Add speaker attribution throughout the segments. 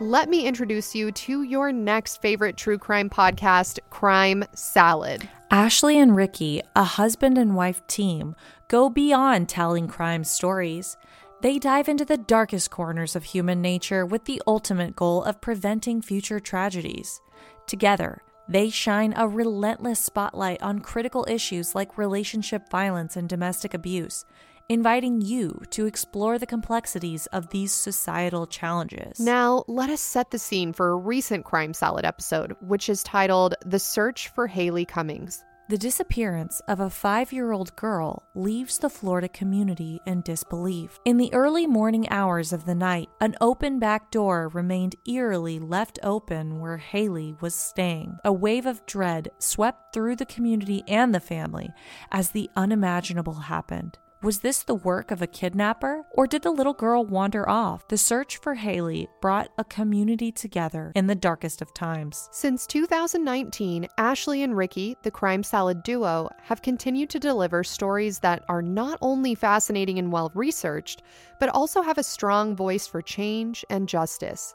Speaker 1: let me introduce you to your next favorite true crime podcast, Crime Salad.
Speaker 2: Ashley and Ricky, a husband and wife team, go beyond telling crime stories. They dive into the darkest corners of human nature with the ultimate goal of preventing future tragedies. Together, they shine a relentless spotlight on critical issues like relationship violence and domestic abuse, inviting you to explore the complexities of these societal challenges.
Speaker 1: Now, let us set the scene for a recent Crime Salad episode, which is titled The Search for Haleigh Cummings.
Speaker 2: The disappearance of a five year old girl leaves the Florida community in disbelief. In the early morning hours of the night, an open back door remained eerily left open where Haleigh was staying. A wave of dread swept through the community and the family as the unimaginable happened. Was this the work of a kidnapper, or did the little girl wander off? The search for Haleigh brought a community together in the darkest of times.
Speaker 1: Since 2019, Ashley and Ricky, the Crime Salad duo, have continued to deliver stories that are not only fascinating and well researched, but also have a strong voice for change and justice.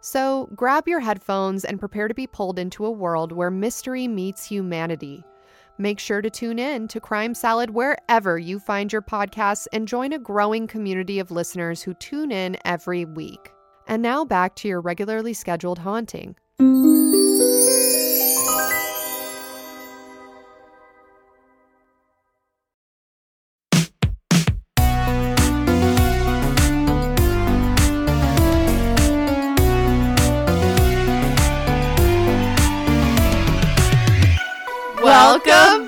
Speaker 1: So grab your headphones and prepare to be pulled into a world where mystery meets humanity. Make sure to tune in to Crime Salad wherever you find your podcasts and join a growing community of listeners who tune in every week. And now back to your regularly scheduled haunting.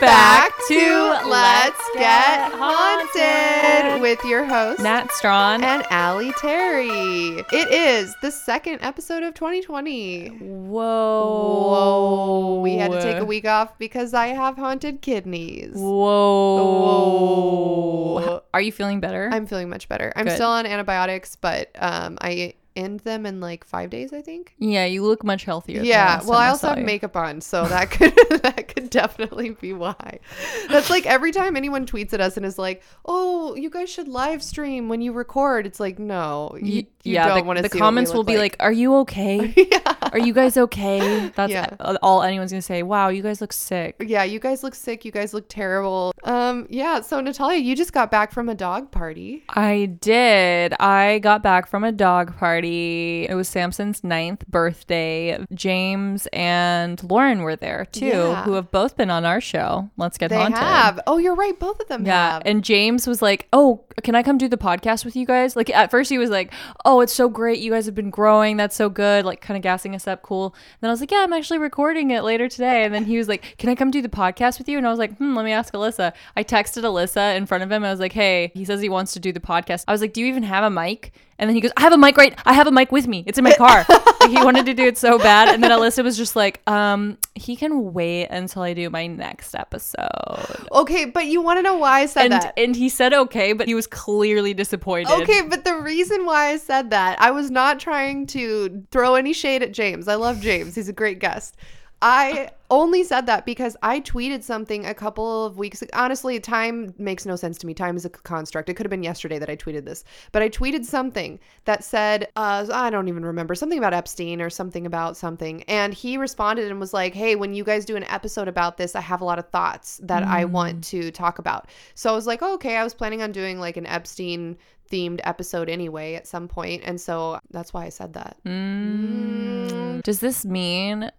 Speaker 1: Back to Let's Get Haunted with your host,
Speaker 2: Nat Strawn.
Speaker 1: and Aly Terry. It is the second episode of 2020.
Speaker 2: Whoa.
Speaker 1: Whoa. We had to take a week off because I have haunted kidneys.
Speaker 2: Whoa.
Speaker 1: Whoa.
Speaker 2: Are you feeling better?
Speaker 1: I'm feeling much better. I'm
Speaker 2: Good.
Speaker 1: still on antibiotics, but um, I end them in like five days, I think.
Speaker 2: yeah, you look much healthier.
Speaker 1: Yeah, well, I also have
Speaker 2: you.
Speaker 1: makeup on, so that could that could definitely be why. That's like every time anyone tweets at us and is like, "Oh, you guys should live stream when you record." It's like, no, you, you
Speaker 2: yeah,
Speaker 1: don't want to.
Speaker 2: The comments will be like, "Are you okay?
Speaker 1: yeah,
Speaker 2: Are you guys okay?" That's
Speaker 1: Yeah.
Speaker 2: all anyone's gonna say. Wow, you guys look sick.
Speaker 1: yeah, you guys look sick. You guys look terrible. Um, yeah. So Natalia, you just got back from a dog party.
Speaker 2: I did. I got back from a dog party. It was Samson's ninth birthday. James and Lauren were there too,
Speaker 1: Yeah.
Speaker 2: who have both been on our show. Let's get
Speaker 1: They
Speaker 2: haunted.
Speaker 1: have. Oh, you're right. Both of them
Speaker 2: Yeah,
Speaker 1: have.
Speaker 2: and James was like, "Oh, can I come do the podcast with you guys?" Like at first he was like, "Oh, it's so great. You guys have been growing. That's so good." Like kind of gassing us up. Cool. then I was like, "Yeah, I'm actually recording it later today." And then he was like, "Can I come do the podcast with you?" And I was like, "Hmm, let me ask Alyssa." I texted Alyssa in front of him. I was like, "Hey, he says he wants to do the podcast." I was like, "Do you even have a mic?" And then he goes, "I have a mic right. I have a mic with me. It's in my car." like he wanted to do it so bad. And then Alyssa was just like, "Um, he can wait until I do my next episode."
Speaker 1: okay, but you want to know why I said
Speaker 2: and
Speaker 1: that?
Speaker 2: and he said okay, but he was clearly disappointed.
Speaker 1: Okay, but the reason why I said that, I was not trying to throw any shade at James. I love James. He's a great guest. I only said that because I tweeted something a couple of weeks honestly time makes no sense to me. Time is a construct. It could have been yesterday that i tweeted this. But i tweeted something that said uh, i don't even remember something about epstein or something about something. And he responded and was like hey when you guys do an episode about this i have a lot of thoughts that i want to talk about. So i was like oh, okay i was planning on doing like an epstein themed episode anyway at some point. And so that's why i said that.
Speaker 2: Mm. Does this mean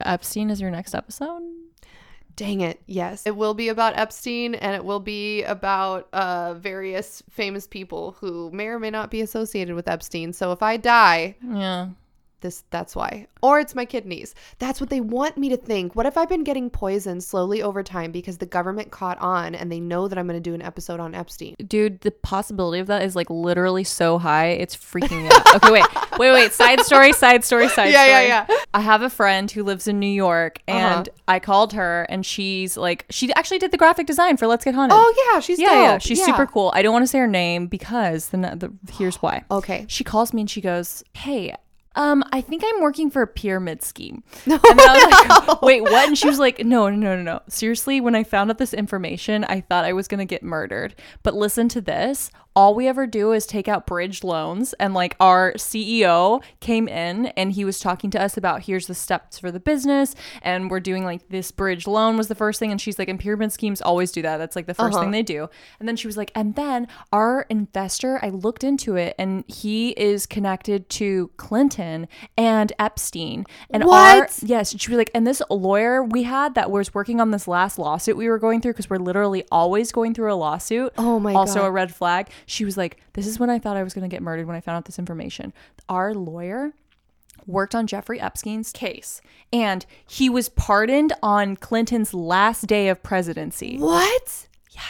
Speaker 2: Epstein is your next episode?
Speaker 1: Dang it. Yes. It will be about Epstein and it will be about uh, various famous people who may or may not be associated with Epstein. So if I die,
Speaker 2: Yeah.
Speaker 1: This that's why. Or it's my kidneys. That's what they want me to think. What if I've been getting poisoned slowly over time because the government caught on and they know that I'm going to do an episode on Epstein?
Speaker 2: Dude, the possibility of that is like literally so high. It's freaking me out. Okay, wait. Wait, wait. Side story, side story, side
Speaker 1: Yeah,
Speaker 2: story.
Speaker 1: yeah, yeah. Yeah.
Speaker 2: I have a friend who lives in New York and
Speaker 1: Uh-huh.
Speaker 2: I called her and she's like she actually did the graphic design for Let's Get Haunted.
Speaker 1: Oh yeah, she's
Speaker 2: yeah, yeah. She's super cool. I don't want to say her name because the, the here's why.
Speaker 1: Okay.
Speaker 2: She calls me and she goes, "Hey, um, I think I'm working for a pyramid scheme." and then I was like, "Wait, what?" And she was like, "No, no, no, no, no. Seriously, when I found out this information, I thought I was gonna get murdered. But listen to this." All we ever do is take out bridge loans. And like our CEO came in and he was talking to us about here's the steps for the business. And we're doing like this bridge loan was the first thing. And she's like, and pyramid schemes always do that. That's like the 1st thing uh-huh. they do. And then she was like, and then our investor, I looked into it and he is connected to Clinton and Epstein. And our,
Speaker 1: What?
Speaker 2: yes, she was like, and this lawyer we had that was working on this last lawsuit we were going through because we're literally always going through a lawsuit.
Speaker 1: Oh my god.
Speaker 2: also
Speaker 1: God.
Speaker 2: a red flag. She was like, this is when I thought I was going to get murdered when I found out this information. Our lawyer worked on Jeffrey Epstein's case and he was pardoned on Clinton's last day of presidency.
Speaker 1: What? Yeah.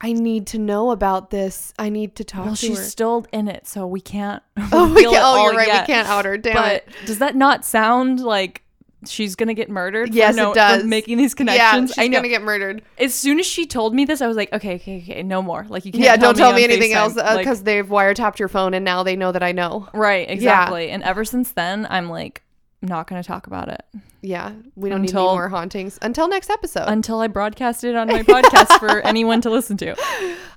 Speaker 1: I need to know about this. I need to talk
Speaker 2: Well,
Speaker 1: to
Speaker 2: she's
Speaker 1: her.
Speaker 2: still in it, so we can't.
Speaker 1: oh, we
Speaker 2: reveal
Speaker 1: can, oh,
Speaker 2: it
Speaker 1: oh, you're right.
Speaker 2: yet.
Speaker 1: We can't out her. Damn
Speaker 2: But
Speaker 1: it.
Speaker 2: does that not sound like she's gonna get murdered?
Speaker 1: Yes,
Speaker 2: no,
Speaker 1: it does.
Speaker 2: Making these connections.
Speaker 1: Yeah, she's
Speaker 2: I know.
Speaker 1: gonna get murdered.
Speaker 2: as soon as she told me this, I was like, okay, okay, okay, no more. Like you can't.
Speaker 1: Yeah, don't tell me anything
Speaker 2: FaceTime.
Speaker 1: else uh,
Speaker 2: Like,
Speaker 1: because they've wiretapped your phone and now they know that I know.
Speaker 2: right, exactly. And ever since then, I'm like, not gonna talk about it
Speaker 1: Yeah, we don't need
Speaker 2: Until-
Speaker 1: any more hauntings until next episode.
Speaker 2: until I broadcast it on my podcast for anyone to listen to.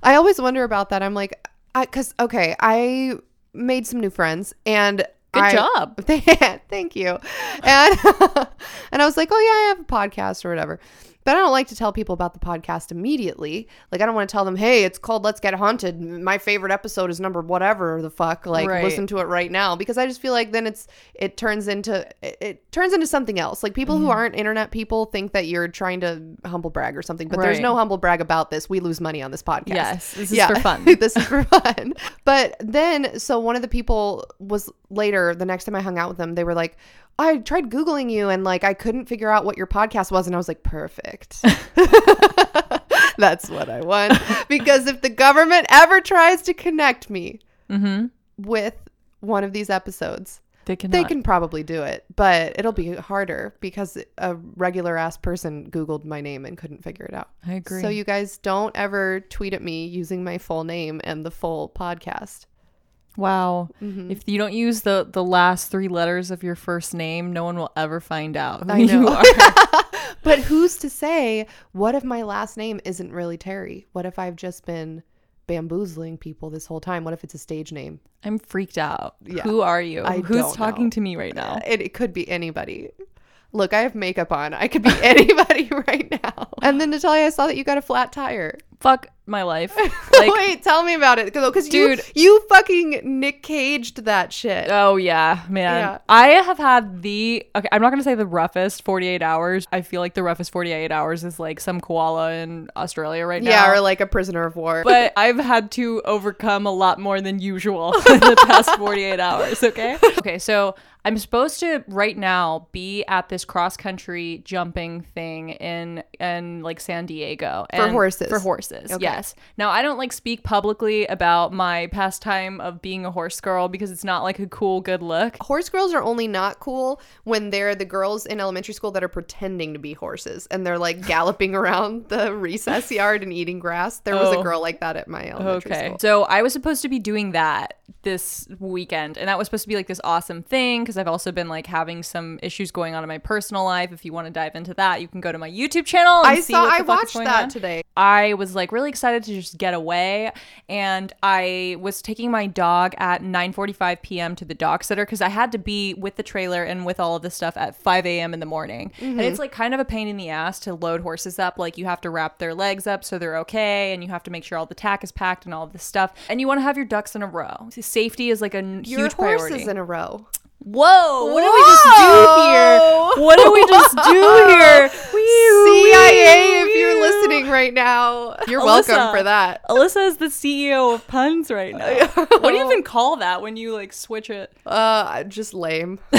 Speaker 1: I always wonder about that. I'm like, because okay, I made some new friends and.
Speaker 2: Good
Speaker 1: I-
Speaker 2: job.
Speaker 1: Thank you. And and I was like, oh yeah, I have a podcast or whatever. But I don't like to tell people about the podcast immediately. Like I don't want to tell them, hey, it's called Let's Get Haunted. My favorite episode is number whatever the fuck. Like
Speaker 2: Right.
Speaker 1: listen to it right now because I just feel like then it's it turns into it, it turns into something else. Like people
Speaker 2: Mm-hmm.
Speaker 1: who aren't internet people think that you're trying to humble brag or something, but there's no humble brag about this. We lose money on this podcast.
Speaker 2: Yes, this is for fun.
Speaker 1: this is for fun. But then, so one of the people was later, the next time I hung out with them, they were like, I tried Googling you and like I couldn't figure out what your podcast was. And I was like, perfect. That's what I want. Because if the government ever tries to connect me
Speaker 2: Mm-hmm.
Speaker 1: with one of these episodes,
Speaker 2: They can.
Speaker 1: they can probably do it, but it'll be harder because a regular ass person Googled my name and couldn't figure it out.
Speaker 2: I agree.
Speaker 1: So you guys don't ever tweet at me using my full name and the full podcast.
Speaker 2: Wow.
Speaker 1: Mm-hmm.
Speaker 2: If you don't use the the last three letters of your first name, no one will ever find out who
Speaker 1: I
Speaker 2: you
Speaker 1: know.
Speaker 2: are.
Speaker 1: But who's to say what if my last name isn't really Terry? What if I've just been bamboozling people this whole time? What if it's a stage name?
Speaker 2: I'm freaked out.
Speaker 1: Yeah.
Speaker 2: Who are you?
Speaker 1: I
Speaker 2: Who's talking
Speaker 1: know.
Speaker 2: to me right now?
Speaker 1: It, it could be anybody. Look, I have makeup on. I could be anybody right now. And then Natalia, I saw that you got a flat tire.
Speaker 2: Fuck my life. Like,
Speaker 1: Wait, tell me about it. Because you,
Speaker 2: Dude.
Speaker 1: you fucking Nick Caged that shit.
Speaker 2: oh yeah, man.
Speaker 1: Yeah.
Speaker 2: I have had the okay. I'm not gonna say the roughest 48 hours. I feel like the roughest 48 hours is like some koala in Australia right now.
Speaker 1: yeah, or like a prisoner of war.
Speaker 2: but I've had to overcome a lot more than usual in the past 48 hours, okay? Okay, so I'm supposed to right now be at this cross country jumping thing in in like San Diego
Speaker 1: For horses.
Speaker 2: For horses,
Speaker 1: Okay.
Speaker 2: yes. Now I don't like speak publicly about my pastime of being a horse girl because it's not like a cool good look.
Speaker 1: horse girls are only not cool when they're the girls in elementary school that are pretending to be horses and they're like galloping around the recess yard and eating grass. There was a
Speaker 2: Oh.
Speaker 1: girl like that at my elementary
Speaker 2: Okay.
Speaker 1: school.
Speaker 2: So I was supposed to be doing that this weekend, and that was supposed to be like this awesome thing because I've also been like having some issues going on in my personal life. If you want to dive into that, you can go to my YouTube channel. And
Speaker 1: I
Speaker 2: see
Speaker 1: saw I watched that
Speaker 2: on.
Speaker 1: today.
Speaker 2: I was like really excited to just get away and I was taking my dog at 9:45 p.m. to the dog sitter cuz I had to be with the trailer and with all of this stuff at 5 a.m. in the morning. And mm-hmm. it's like kind of a pain in the ass to load horses up like you have to wrap their legs up so they're okay and you have to make sure all the tack is packed and all of this stuff and you want to have your ducks in a row. Safety is like a n-
Speaker 1: Your
Speaker 2: huge
Speaker 1: horses
Speaker 2: priority.
Speaker 1: in a row.
Speaker 2: Whoa, what did we just do here? What did we just do here?
Speaker 1: CIA, if you're listening right now, you're welcome
Speaker 2: Alyssa.
Speaker 1: for that.
Speaker 2: Alyssa is the CEO of puns right now. what do you even call that when you like switch it?
Speaker 1: Uh, just lame.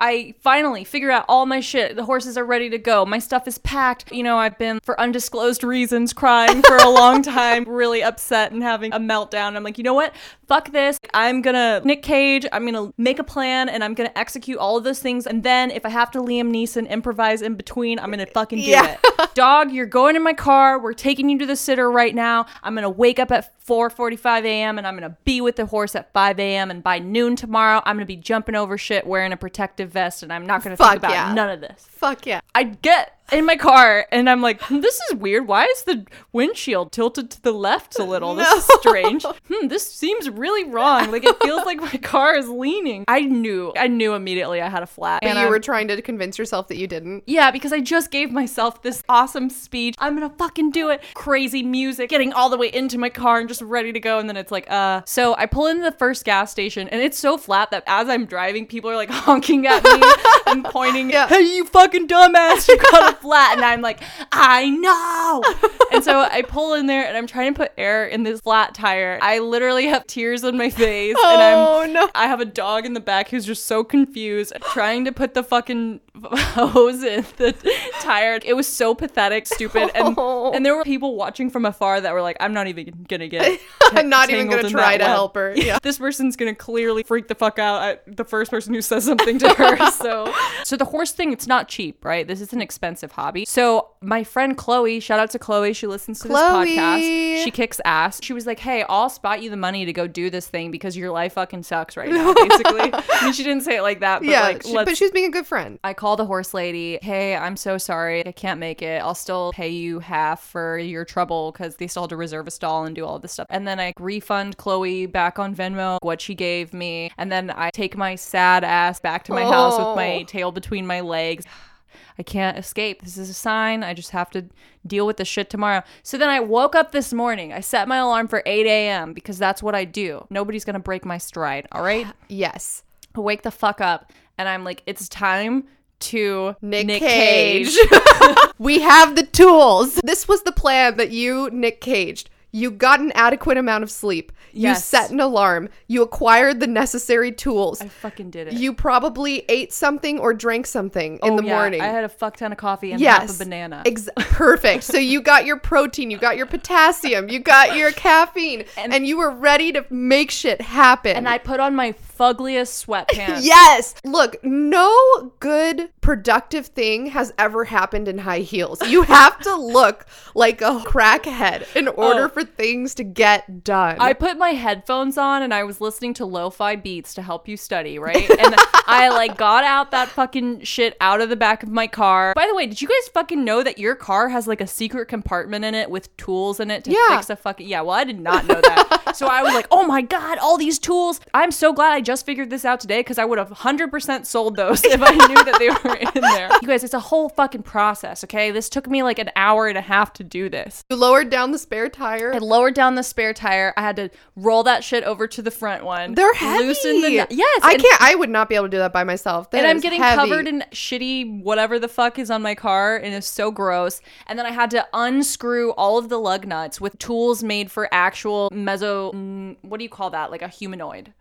Speaker 2: I finally figure out all my shit. The horses are ready to go. My stuff is packed. You know, I've been for undisclosed reasons crying for a long time, really upset and having a meltdown. I'm like, you know what? Fuck this. I'm gonna Nick Cage. I'm gonna make a plan and I'm gonna execute all of those things. And then if I have to Liam Neeson improvise in between, I'm gonna fucking do
Speaker 1: Yeah.
Speaker 2: it. Dog, you're going in my car. We're taking you to the sitter right now. I'm gonna wake up at 4:45 a.m. and I'm gonna be with the horse at 5 a.m. And by noon tomorrow, I'm gonna be jumping over shit wearing a protective vest, and I'm not gonna think about
Speaker 1: yeah.
Speaker 2: none of this.
Speaker 1: Fuck yeah.
Speaker 2: I get in my car and I'm like, hmm, this is weird. Why is the windshield tilted to the left a little? This is strange. Hmm, this seems really wrong. Like it feels like my car is leaning. I knew, I knew immediately I had a flat.
Speaker 1: But
Speaker 2: and
Speaker 1: you
Speaker 2: I'm-
Speaker 1: were trying to convince yourself that you didn't.
Speaker 2: yeah, because I just gave myself this awesome speech. I'm gonna fucking do it. Crazy music, getting all the way into my car and just ready to go. And then it's like, uh. So I pull into the first gas station, and it's so flat that as I'm driving, people are like honking at me and pointing.
Speaker 1: Yeah.
Speaker 2: Hey, you fucking dumbass! You got a flat, and I'm like, I know. and so I pull in there, and I'm trying to put air in this flat tire. I literally have tears on my face, and I'm
Speaker 1: Oh no.
Speaker 2: I have a dog in the back who's just so confused, trying to put the fucking hose in the tire. It was so pathetic, stupid, and
Speaker 1: Oh.
Speaker 2: and there were people watching from afar that were like, "I'm not even gonna get,
Speaker 1: I'm not even gonna try to
Speaker 2: web.
Speaker 1: help her. Yeah.
Speaker 2: this person's gonna clearly freak the fuck out at the first person who says something to her. so, so the horse thing, it's not cheap, right? This is an expensive hobby. So my friend Chloe, shout out to Chloe, she listens to
Speaker 1: Chloe.
Speaker 2: this podcast. She kicks ass. She was like, "Hey, I'll spot you the money to go do this thing because your life fucking sucks right now." Basically, I mean, she didn't say it like that, but
Speaker 1: yeah,
Speaker 2: like,
Speaker 1: she- but she was being a good friend.
Speaker 2: I call the horse lady. Hey, I'm so sorry. I can't make it. I'll still pay you half for your trouble because they still had to reserve a stall and do all this stuff. And then I refund Chloe back on Venmo what she gave me. And then I take my sad ass back to my house with my
Speaker 1: Oh.
Speaker 2: tail between my legs. I can't escape. This is a sign. I just have to deal with the shit tomorrow. So then I woke up this morning. I set my alarm for 8 a.m. because that's what I do. Nobody's going to break my stride. All right.
Speaker 1: Yes.
Speaker 2: I wake the fuck up and I'm like, it's time to
Speaker 1: Nick, Cage. we have the tools. This was the plan that you, Nick Caged. You got an adequate amount of sleep. You
Speaker 2: Yes.
Speaker 1: set an alarm. You acquired the necessary tools.
Speaker 2: I fucking did it.
Speaker 1: You probably ate something or drank something in
Speaker 2: Oh,
Speaker 1: the
Speaker 2: yeah,
Speaker 1: morning.
Speaker 2: I had a fuck ton of coffee and
Speaker 1: yes.
Speaker 2: half a banana.
Speaker 1: Ex- perfect. so you got your protein, you got your potassium, you got your caffeine, and, you were ready to make shit happen.
Speaker 2: and I put on my fuggliest sweatpants.
Speaker 1: Yes. Look, no good productive thing has ever happened in high heels. You have to look like a crackhead in oh. order
Speaker 2: Oh.
Speaker 1: for things to get done.
Speaker 2: I put my headphones on and I was listening to lo-fi beats to help you study, right? And I like got out that fucking shit out of the back of my car. By the way, did you guys fucking know that your car has like a secret compartment in it with tools in it to
Speaker 1: Yeah.
Speaker 2: fix a fucking Yeah, well, I did not know that. so I was like, "Oh my god, all these tools. I'm so glad I just figured this out today cuz I would have 100% sold those if I knew that they were in there." You guys, it's a whole fucking process, okay? This took me like an hour and a half to do this.
Speaker 1: you lowered down the spare tire.
Speaker 2: I lowered down the spare tire. I had to roll that shit over to the front one.
Speaker 1: They're heavy.
Speaker 2: Loosen the yes.
Speaker 1: I
Speaker 2: and,
Speaker 1: can't. I would not be able to do that by myself. That
Speaker 2: And I'm getting
Speaker 1: heavy.
Speaker 2: covered in shitty whatever the fuck is on my car, and it's so gross. And then I had to unscrew all of the lug nuts with tools made for actual meso. mm, What do you call that? Like a humanoid.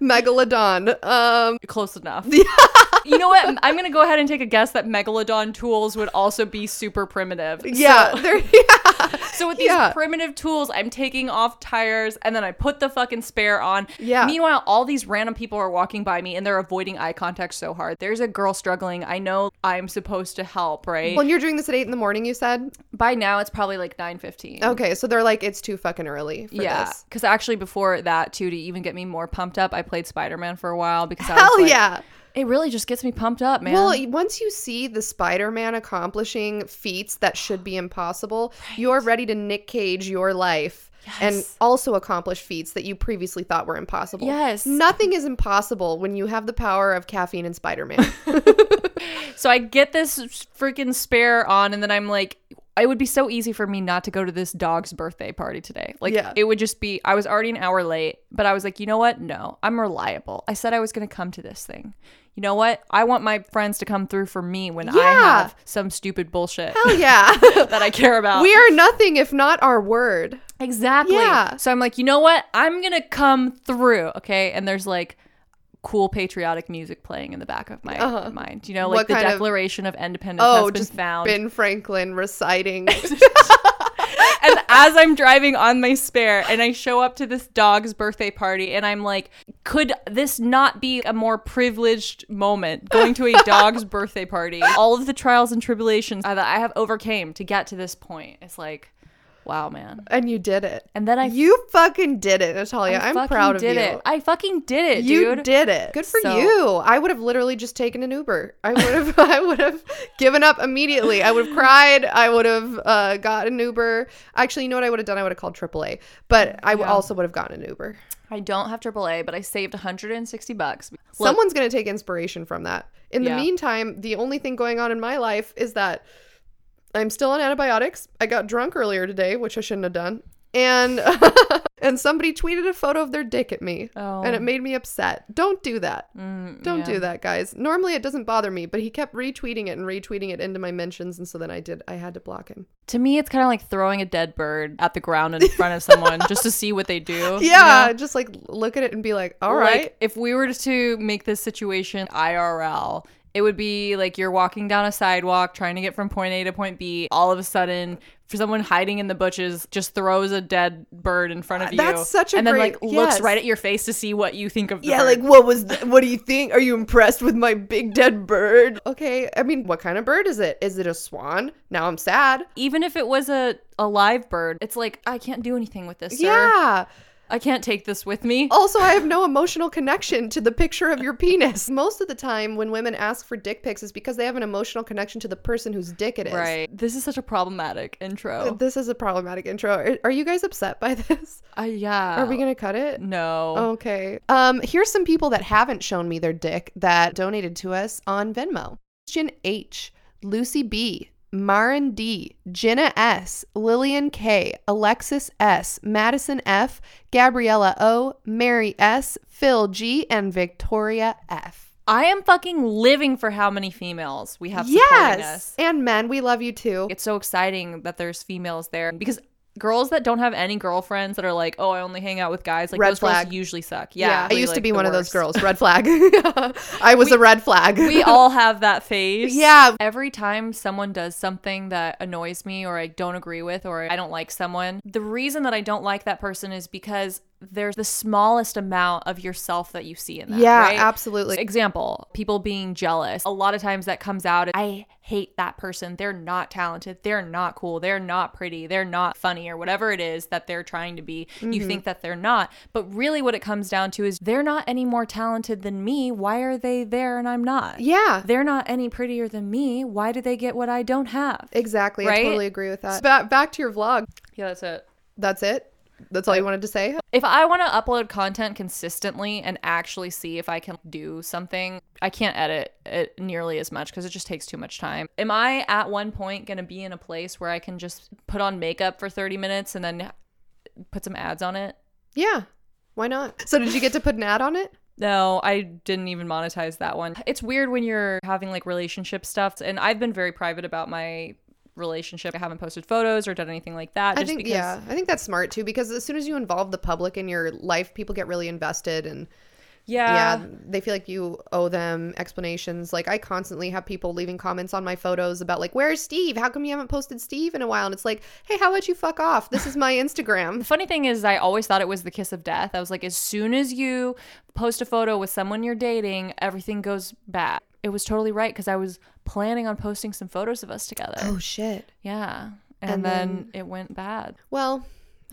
Speaker 1: Megalodon. Um,
Speaker 2: Close enough. you know what? I'm gonna go ahead and take a guess that megalodon tools would also be super primitive.
Speaker 1: yeah,
Speaker 2: So-
Speaker 1: yeah.
Speaker 2: So with these
Speaker 1: Yeah.
Speaker 2: primitive tools, I'm taking off tires and then I put the fucking spare on.
Speaker 1: Yeah.
Speaker 2: Meanwhile, all these random people are walking by me and they're avoiding eye contact so hard. There's a girl struggling. I know I'm supposed to help, right?
Speaker 1: When you're doing this at eight in the morning, you said.
Speaker 2: by now it's probably like 9:15.
Speaker 1: Okay, so they're like, it's too fucking early for
Speaker 2: yeah, because actually before that too, to even get me more pumped up, I played Spider Man for a while because I was
Speaker 1: Hell
Speaker 2: like,
Speaker 1: yeah.
Speaker 2: It really just gets me pumped up, man.
Speaker 1: Well, once you see the Spider-Man accomplishing feats that should be impossible, you're ready to Nick Cage your life and also accomplish feats that you previously thought were impossible.
Speaker 2: Yes.
Speaker 1: Nothing is impossible when you have the power of caffeine and Spider-Man.
Speaker 2: So I get this freaking spare on, and then I'm like, it would be so easy for me not to go to this dog's birthday party today. Like,
Speaker 1: Yeah.
Speaker 2: it would just be, I was already an hour late, but I was like, you know what? No, I'm reliable. I said I was going to come to this thing. You know what? I want my friends to come through for me when I have some stupid bullshit
Speaker 1: Hell yeah.
Speaker 2: that I care about.
Speaker 1: we are nothing if not our word.
Speaker 2: Exactly.
Speaker 1: Yeah.
Speaker 2: So I'm like, you know what? I'm gonna come through. Okay. And there's like cool patriotic music playing in the back of my
Speaker 1: Uh-huh.
Speaker 2: mind. You know,
Speaker 1: What
Speaker 2: like the
Speaker 1: kind of-
Speaker 2: Declaration of, Independence
Speaker 1: Oh,
Speaker 2: has been
Speaker 1: just
Speaker 2: found.
Speaker 1: Ben Franklin reciting.
Speaker 2: and as I'm driving on my spare and I show up to this dog's birthday party and I'm like, could this not be a more privileged moment going to a dog's birthday party? All of the trials and tribulations that I have overcame to get to this point. It's like Wow, man.
Speaker 1: and you did it.
Speaker 2: And then I
Speaker 1: You fucking did it, Natalia.
Speaker 2: I
Speaker 1: I'm proud of
Speaker 2: did
Speaker 1: you.
Speaker 2: it. I fucking did it,
Speaker 1: you
Speaker 2: dude.
Speaker 1: did it. Good for
Speaker 2: So-
Speaker 1: you. I would have literally just taken an Uber. I would have. I would have given up immediately. I would have cried. I would have uh, got an Uber. Actually, you know what I would have done? I would have called AAA. But I w-
Speaker 2: Yeah.
Speaker 1: also would have gotten an Uber.
Speaker 2: I don't have AAA, but I saved 160 bucks. Look,
Speaker 1: Someone's gonna take inspiration from that. In the
Speaker 2: Yeah.
Speaker 1: meantime, the only thing going on in my life is that I'm still on antibiotics. I got drunk earlier today, which I shouldn't have done. And and somebody tweeted a photo of their dick at me.
Speaker 2: Oh.
Speaker 1: And it made me upset. Don't do that.
Speaker 2: mm,
Speaker 1: Don't
Speaker 2: yeah.
Speaker 1: do that, guys. Normally it doesn't bother me, but he kept retweeting it and retweeting it into my mentions, and so then I did. I had to block him.
Speaker 2: To me, it's kind of like throwing a dead bird at the ground in front of someone just to see what they do. you
Speaker 1: Yeah,
Speaker 2: know?
Speaker 1: just like look at it and be like, all
Speaker 2: Like,
Speaker 1: right.
Speaker 2: if we were to make this situation IRL, it would be like you're walking down a sidewalk trying to get from point A to point B. All of a sudden, for someone hiding in the bushes just throws a dead bird in front of uh, you.
Speaker 1: That's such a
Speaker 2: and then
Speaker 1: great-
Speaker 2: like looks right at your face to see what you think of
Speaker 1: Yeah,
Speaker 2: bird.
Speaker 1: like what was? th- what do you think? Are you impressed with my big dead bird? Okay, I mean, what kind of bird is it? Is it a swan? Now I'm sad.
Speaker 2: even if it was a a live bird, it's like I can't do anything with this. Sir.
Speaker 1: Yeah.
Speaker 2: I can't take this with me.
Speaker 1: Also, I have no emotional connection to the picture of your penis. Most of the time, when women ask for dick pics, is because they have an emotional connection to the person whose dick it is.
Speaker 2: Right. This is such a problematic intro.
Speaker 1: This is a problematic intro. Are, are you guys upset by this?
Speaker 2: Uh, yeah.
Speaker 1: Are we gonna cut it?
Speaker 2: No.
Speaker 1: Okay. Um, here's some people that haven't shown me their dick that donated to us on Venmo. Christian H, Lucy B, Marin D, Jenna S, Lillian K, Alexis S, Madison F, Gabriella O, Mary S, Phil G, and Victoria F.
Speaker 2: I am fucking living for how many females we have supporting us.
Speaker 1: Yes, and men, we love you too.
Speaker 2: It's so exciting that there's females there because girls that don't have any girlfriends that are like, oh, I only hang out with guys, like
Speaker 1: Red
Speaker 2: those
Speaker 1: flag.
Speaker 2: girls usually suck. Yeah,
Speaker 1: I
Speaker 2: really,
Speaker 1: used to be one of those girls. Red flag. I was a red flag.
Speaker 2: we all have that phase.
Speaker 1: Yeah.
Speaker 2: Every time someone does something that annoys me or I don't agree with or I don't like someone, the reason that I don't like that person is because there's the smallest amount of yourself that you see in that.
Speaker 1: Yeah,
Speaker 2: right?
Speaker 1: absolutely.
Speaker 2: Example, people being jealous. A lot of times that comes out. I hate that person. They're not talented. They're not cool. They're not pretty. They're not funny or whatever it is that they're trying to be.
Speaker 1: Mm-hmm.
Speaker 2: You think that they're not. But really, what it comes down to is they're not any more talented than me. Why are they there and I'm not?
Speaker 1: Yeah.
Speaker 2: They're not any prettier than me. Why do they get what I don't have?
Speaker 1: Exactly. I totally agree with that. Back back to your vlog.
Speaker 2: Yeah, that's it.
Speaker 1: That's it. That's all you wanted to say.
Speaker 2: If I want to upload content consistently and actually see if I can do something, I can't edit it nearly as much because it just takes too much time. Am I at one point going to be in a place where I can just put on makeup for 30 minutes and then put some ads on it?
Speaker 1: Yeah. Why not? So did you get to put an ad on it?
Speaker 2: No, I didn't even monetize that one. It's weird when you're having like relationship stuff, and I've been very private about my relationship. I haven't posted photos or done anything like that.
Speaker 1: I
Speaker 2: just
Speaker 1: think
Speaker 2: because
Speaker 1: yeah, I think that's smart too because as soon as you involve the public in your life, people get really invested and
Speaker 2: yeah,
Speaker 1: yeah, they feel like you owe them explanations. Like I constantly have people leaving comments on my photos about like, "Where's Steve? How come you haven't posted Steve in a while?" And it's like, "Hey, how about you fuck off? This is my Instagram."
Speaker 2: The funny thing is, I always thought it was the kiss of death. I was like, as soon as you post a photo with someone you're dating, everything goes bad. It was totally right because I was planning on posting some photos of us together.
Speaker 1: oh shit.
Speaker 2: Yeah. And,
Speaker 1: And
Speaker 2: then,
Speaker 1: then-
Speaker 2: it went bad.
Speaker 1: Well,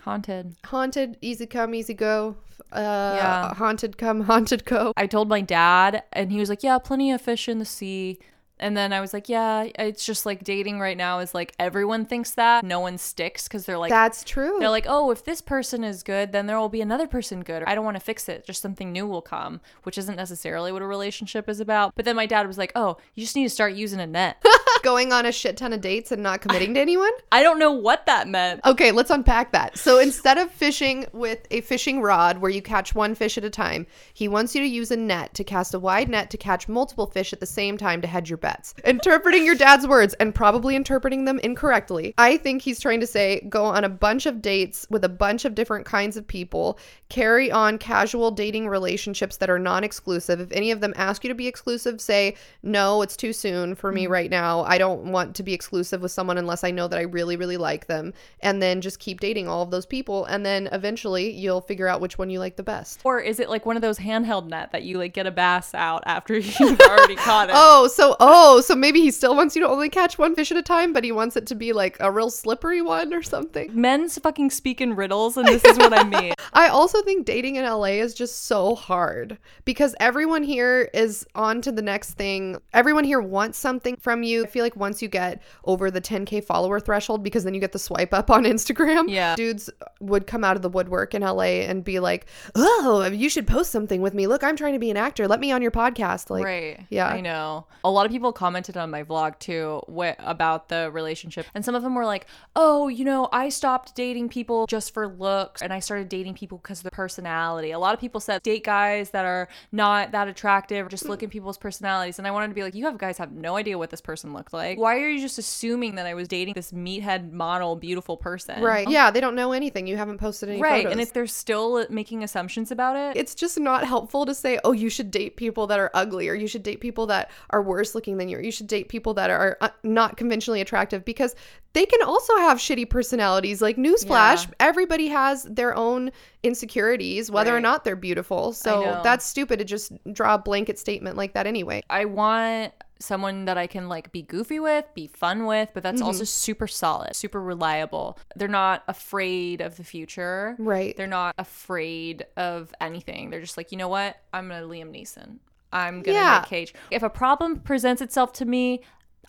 Speaker 2: Haunted.
Speaker 1: haunted, easy come, easy go. Uh,
Speaker 2: Yeah.
Speaker 1: haunted come, haunted go.
Speaker 2: I told my dad, and he was like, Yeah, plenty of fish in the sea. And then I was like, Yeah, it's just like dating right now is like everyone thinks that. No one sticks because they're like,
Speaker 1: That's true.
Speaker 2: They're like, oh, if this person is good, then there will be another person good. I don't want to fix it. Just something new will come, which isn't necessarily what a relationship is about. But then my dad was like, oh, you just need to start using a net.
Speaker 1: Going on a shit ton of dates and not committing to anyone.
Speaker 2: I don't know what that meant.
Speaker 1: Okay, let's unpack that. So instead of fishing with a fishing rod where you catch one fish at a time, he wants you to use a net to cast a wide net to catch multiple fish at the same time to hedge your bets. Interpreting your dad's words and probably interpreting them incorrectly, I think he's trying to say go on a bunch of dates with a bunch of different kinds of people, carry on casual dating relationships that are non exclusive. If any of them ask you to be exclusive, say, no, it's too soon for me mm-hmm. right now. I don't want to be exclusive with someone unless I know that I really, really like them. And then just keep dating all of those people. And then eventually you'll figure out which one you like the best.
Speaker 2: Or is it like one of those handheld net that you like get a bass out after you've already caught it?
Speaker 1: Oh, so, Oh, Oh, so maybe he still wants you to only catch one fish at a time, but he wants it to be like a real slippery one or something.
Speaker 2: Men's fucking speak in riddles, and this is what I mean.
Speaker 1: I also think dating in LA is just so hard because everyone here is on to the next thing. Everyone here wants something from you. I feel like once you get over the 10K follower threshold, because then you get the swipe up on Instagram,
Speaker 2: Yeah.
Speaker 1: dudes would come out of the woodwork in LA and be like, oh, you should post something with me. Look, I'm trying to be an actor. Let me on your podcast. Like,
Speaker 2: right.
Speaker 1: yeah.
Speaker 2: I know. A lot of people commented on my vlog too wh- about the relationship. And some of them were like, oh, you know, I stopped dating people just for looks and I started dating people because of their personality. A lot of people said date guys that are not that attractive, just look at people's personalities. And I wanted to be like, you have guys have no idea what this person looked like. Why are you just assuming that I was dating this meathead model, beautiful person?
Speaker 1: right. Yeah, they don't know anything. You haven't posted any
Speaker 2: Right.
Speaker 1: photos.
Speaker 2: And if they're still uh, making assumptions about it,
Speaker 1: it's just not helpful to say, oh, you should date people that are ugly or you should date people that are worse looking than you you should date people that are uh, not conventionally attractive because they can also have shitty personalities. Like, newsflash,
Speaker 2: Yeah.
Speaker 1: everybody has their own insecurities, whether or not they're beautiful. So that's stupid to just draw a blanket statement like that anyway.
Speaker 2: I want someone that I can like be goofy with, be fun with, but that's also super solid, super reliable. They're not afraid of the future.
Speaker 1: Right.
Speaker 2: They're not afraid of anything. They're just like, you know what? I'm gonna Liam Neeson. I'm gonna
Speaker 1: Yeah.
Speaker 2: Nick Cage. If a problem presents itself to me,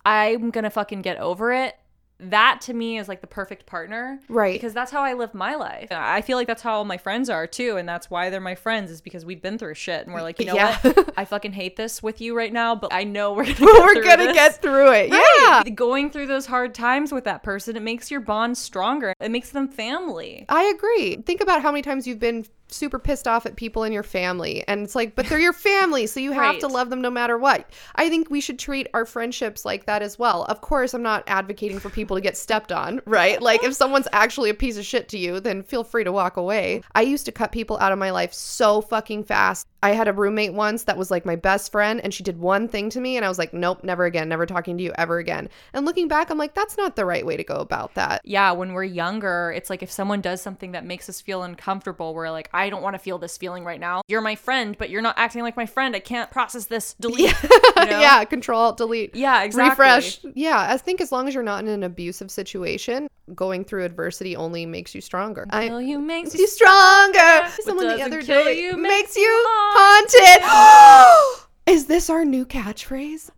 Speaker 2: I'm gonna fucking get over it. That to me is like the perfect partner.
Speaker 1: Right.
Speaker 2: Because that's how I live my life. I feel like that's how all my friends are too. And that's why they're my friends, is because we've been through shit. And we're like, you know
Speaker 1: Yeah.
Speaker 2: what? I fucking hate this with you right now, but I know we're gonna get
Speaker 1: We're
Speaker 2: through
Speaker 1: gonna get through it.
Speaker 2: Right.
Speaker 1: Yeah.
Speaker 2: Going through those hard times with that person, it makes your bond stronger. It makes them family.
Speaker 1: I agree. Think about how many times you've been super pissed off at people in your family. And it's like, but they're your family, so you have to love them no matter what. I think we should treat our friendships like that as well. Of course, I'm not advocating for people to get stepped on, right? Like, if someone's actually a piece of shit to you, then feel free to walk away. I used to cut people out of my life so fucking fast. I had a roommate once that was like my best friend, and she did one thing to me, and I was like, nope, never again, never talking to you ever again. And looking back, I'm like, that's not the right way to go about that.
Speaker 2: Yeah, when we're younger, it's like if someone does something that makes us feel uncomfortable, we're like, I don't want to feel this feeling right now. You're my friend, but you're not acting like my friend. I can't process this. Delete. You know?
Speaker 1: yeah, control, alt, delete.
Speaker 2: Yeah, exactly.
Speaker 1: refresh. Yeah, I think as long as you're not in an abusive situation, going through adversity only makes you stronger. I
Speaker 2: Kill you makes
Speaker 1: you stronger. Someone the other day
Speaker 2: you
Speaker 1: makes
Speaker 2: makes
Speaker 1: you
Speaker 2: you
Speaker 1: haunted. Is this our new catchphrase?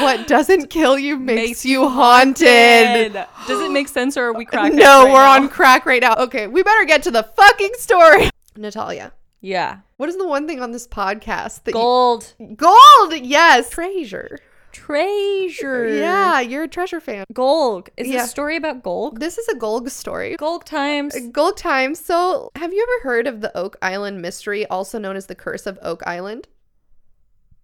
Speaker 1: What doesn't kill you makes, you haunted.
Speaker 2: Does it make sense or are we cracking?
Speaker 1: No,
Speaker 2: right
Speaker 1: we're
Speaker 2: now?
Speaker 1: on crack right now. Okay, we better get to the fucking story. Natalia,
Speaker 2: Yeah.
Speaker 1: what is the one thing on this podcast that
Speaker 2: Gold.
Speaker 1: you- gold? Yes, treasure.
Speaker 2: Treasure.
Speaker 1: Yeah, you're a treasure fan.
Speaker 2: Golg. Is
Speaker 1: Yeah.
Speaker 2: this story about Golg?
Speaker 1: This is a Golg story.
Speaker 2: Golg times.
Speaker 1: Golg times. So, have you ever heard of the Oak Island mystery, also known as the Curse of Oak Island?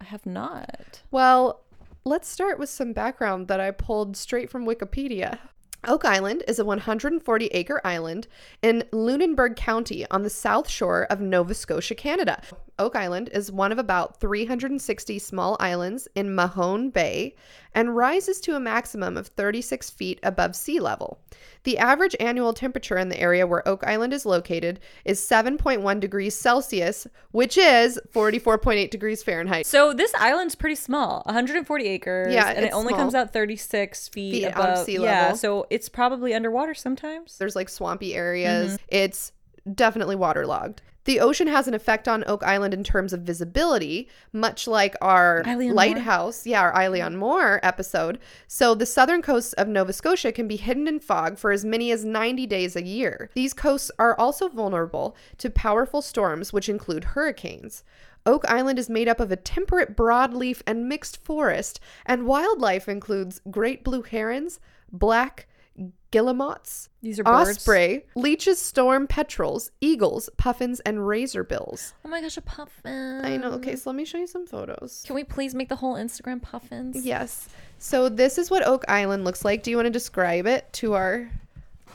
Speaker 2: I have not.
Speaker 1: Well, let's start with some background that I pulled straight from Wikipedia. Oak Island is a 140 acre island in Lunenburg County on the south shore of Nova Scotia, Canada. Oak Island is one of about 360 small islands in Mahone Bay and rises to a maximum of 36 feet above sea level. The average annual temperature in the area where Oak Island is located is 7.1 degrees Celsius, which is 44.8 degrees Fahrenheit.
Speaker 2: So this island's pretty small, 140 acres.
Speaker 1: Yeah,
Speaker 2: and it only
Speaker 1: small.
Speaker 2: comes out 36 feet,
Speaker 1: Feet
Speaker 2: above
Speaker 1: sea
Speaker 2: Yeah,
Speaker 1: level.
Speaker 2: so it's probably underwater sometimes.
Speaker 1: There's like swampy mm-hmm. areas. It's definitely waterlogged. The ocean has an effect on Oak Island in terms of visibility, much like our
Speaker 2: Eilean
Speaker 1: lighthouse, yeah, our Eilean Mor episode. So the southern coasts of Nova Scotia can be hidden in fog for as many as 90 days a year. These coasts are also vulnerable to powerful storms, which include hurricanes. Oak Island is made up of a temperate broadleaf and mixed forest, and wildlife includes great blue herons, black guillemots,
Speaker 2: These are birds.
Speaker 1: osprey, Leach's, storm petrels, eagles, puffins, and razorbills.
Speaker 2: Oh my gosh, a puffin.
Speaker 1: I know. Okay, so let me show you some photos.
Speaker 2: Can we please make the whole Instagram puffins?
Speaker 1: Yes. So this is what Oak Island looks like. Do you want to describe it to our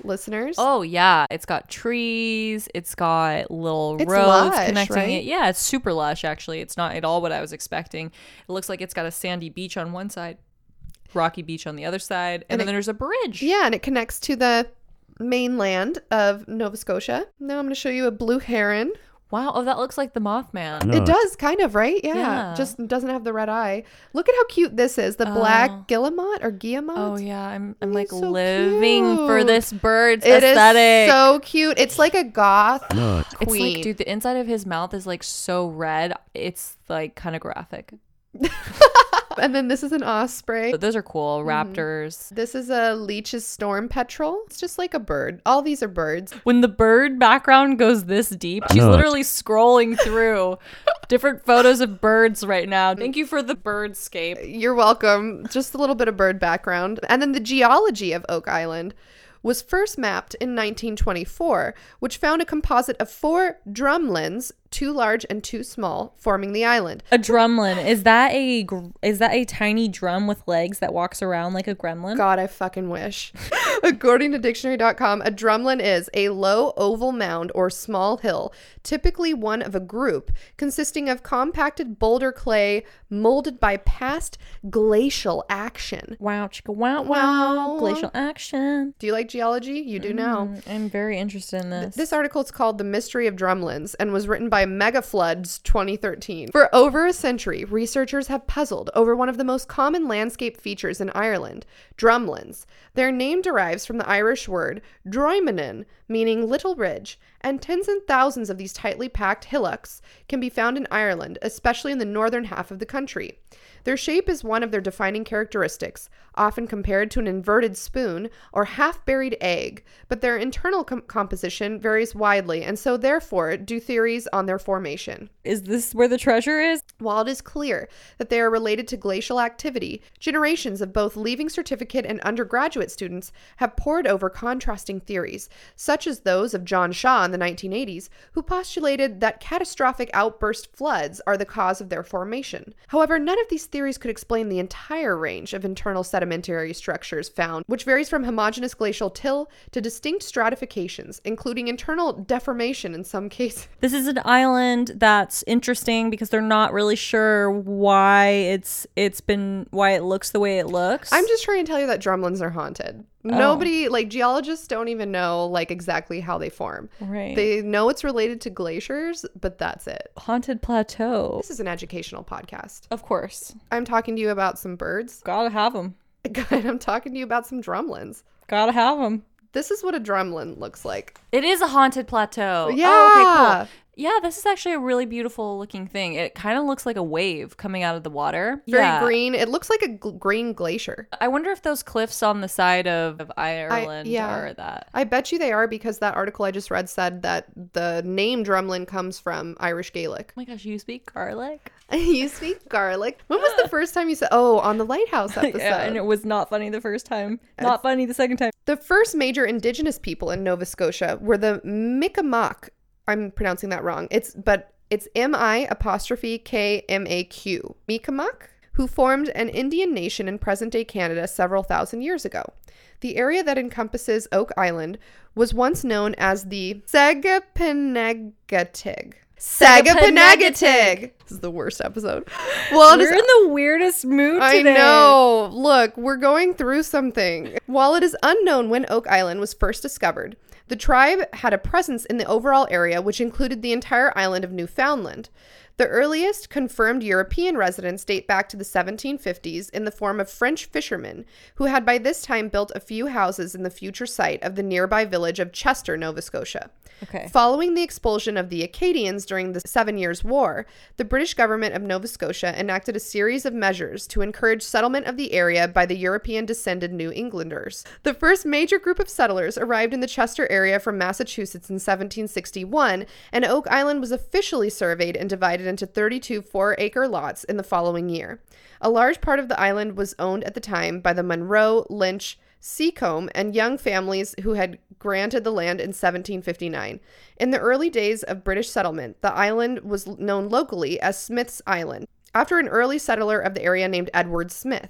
Speaker 1: listeners?
Speaker 2: Oh yeah, it's got trees. It's got little
Speaker 1: It's
Speaker 2: roads
Speaker 1: lush,
Speaker 2: connecting
Speaker 1: right?
Speaker 2: it. Yeah, it's super lush. Actually, it's not at all what I was expecting. It looks like it's got a sandy beach on one side, rocky beach on the other side, and,
Speaker 1: And
Speaker 2: then
Speaker 1: it-
Speaker 2: there's a bridge.
Speaker 1: Yeah, and it connects to the mainland of Nova Scotia. Now I'm going to show you a blue heron.
Speaker 2: Wow. Oh, that looks like the Mothman.
Speaker 3: No.
Speaker 1: It does kind of, right? Yeah.
Speaker 2: Yeah.
Speaker 1: Just doesn't have the red eye. Look at how cute this is. The
Speaker 2: Oh.
Speaker 1: black guillemot or guillemot.
Speaker 2: Oh yeah, I'm I'm like
Speaker 1: so
Speaker 2: living for this bird's
Speaker 1: It is
Speaker 2: aesthetic.
Speaker 1: so cute. It's like a goth
Speaker 3: No.
Speaker 2: it's
Speaker 1: queen.
Speaker 2: like, dude, the inside of his mouth is like so red. It's like kind of graphic.
Speaker 1: and then this is an osprey.
Speaker 2: Those are cool.
Speaker 1: Mm-hmm.
Speaker 2: Raptors.
Speaker 1: This is a Leach's storm petrel. It's just like a bird. All these are birds.
Speaker 2: When the bird background goes this deep, she's literally scrolling through different photos of birds right now. Thank you for the birdscape.
Speaker 1: You're welcome. Just a little bit of bird background. And then the geology of Oak Island was first mapped in 1924, which found a composite of four drumlins, two large and too small, forming the island.
Speaker 2: A drumlin is that a is that a tiny drum with legs that walks around like a gremlin?
Speaker 1: God, I fucking wish. According to dictionary.com, a drumlin is a low oval mound or small hill, typically one of a group, consisting of compacted boulder clay molded by past glacial action.
Speaker 2: Wow, chicka wow
Speaker 1: Wow.
Speaker 2: Glacial action.
Speaker 1: Do you like geology? You do now.
Speaker 2: Mm, I'm very interested in this.
Speaker 1: This article is called The Mystery of Drumlins and was written by Mega Floods 2013. For over a century, researchers have puzzled over one of the most common landscape features in Ireland, drumlins. Their name derives from the Irish word droimenin, meaning little ridge, and tens and thousands of these tightly packed hillocks can be found in Ireland, especially in the northern half of the country. Their shape is one of their defining characteristics, often compared to an inverted spoon or half buried egg, but their internal com- composition varies widely, and so therefore do theories on their formation.
Speaker 2: is this where the treasure is?
Speaker 1: While it is clear that they are related to glacial activity, generations of both leaving certificate and undergraduate students have pored over contrasting theories, such as those of John Shaw in the 1980s, who postulated that catastrophic outburst floods are the cause of their formation. However, none of these theories could explain the entire range of internal sedimentary structures found, which varies from homogeneous glacial till to distinct stratifications, including internal deformation in some cases.
Speaker 2: This is an island that's interesting because they're not really sure why it's it's been why it looks the way it looks.
Speaker 1: I'm just trying to tell you that drumlins are haunted. Oh. Nobody, like geologists, don't even know like exactly how they form.
Speaker 2: right.
Speaker 1: They know it's related to glaciers, but that's it.
Speaker 2: haunted plateau.
Speaker 1: This is an educational podcast.
Speaker 2: Of course.
Speaker 1: I'm talking to you about some birds.
Speaker 2: Gotta have them.
Speaker 1: I'm talking to you about some drumlins.
Speaker 2: Gotta have them.
Speaker 1: This is what a drumlin looks like.
Speaker 2: It is a haunted plateau.
Speaker 1: Yeah.
Speaker 2: Oh, okay, cool. Yeah, this is actually a really beautiful looking thing. It kind of looks like a wave coming out of the water.
Speaker 1: Very
Speaker 2: yeah.
Speaker 1: green. It looks like a gl- green glacier.
Speaker 2: I wonder if those cliffs on the side of, of Ireland
Speaker 1: yeah.
Speaker 2: are that.
Speaker 1: I bet you they are because that article I just read said that the name drumlin comes from Irish Gaelic.
Speaker 2: Oh my gosh, you speak garlic?
Speaker 1: you speak garlic. When was the first time you said, oh, on the lighthouse episode?
Speaker 2: yeah, and it was not funny the first time. Not funny the second time.
Speaker 1: The first major indigenous people in Nova Scotia were the Mi'kmaq. I'm pronouncing that wrong. It's but it's M I apostrophe K M A Q. Mi'kmaq, who formed an Indian nation in present-day Canada several thousand years ago. The area that encompasses Oak Island was once known as the Sagapenagatig. Sagapenagatig. This is the worst episode. Well, is
Speaker 2: We're in the weirdest mood
Speaker 1: I know. Look, we're going through something. While it is unknown when Oak Island was first discovered, the tribe had a presence in the overall area, which included the entire island of Newfoundland. The earliest confirmed European residents date back to the 1750s in the form of French fishermen, who had by this time built a few houses in the future site of the nearby village of Chester, Nova Scotia.
Speaker 2: Okay.
Speaker 1: Following the expulsion of the Acadians during the Seven Years' War, the British government of Nova Scotia enacted a series of measures to encourage settlement of the area by the European descended New Englanders. The first major group of settlers arrived in the Chester area from Massachusetts in 1761, and Oak Island was officially surveyed and divided into 32 four acre lots in the following year. A large part of the island was owned at the time by the Monroe, Lynch, Seacombe, and young families who had granted the land in 1759. In the early days of British settlement, the island was known locally as Smith's Island, after an early settler of the area named Edward Smith.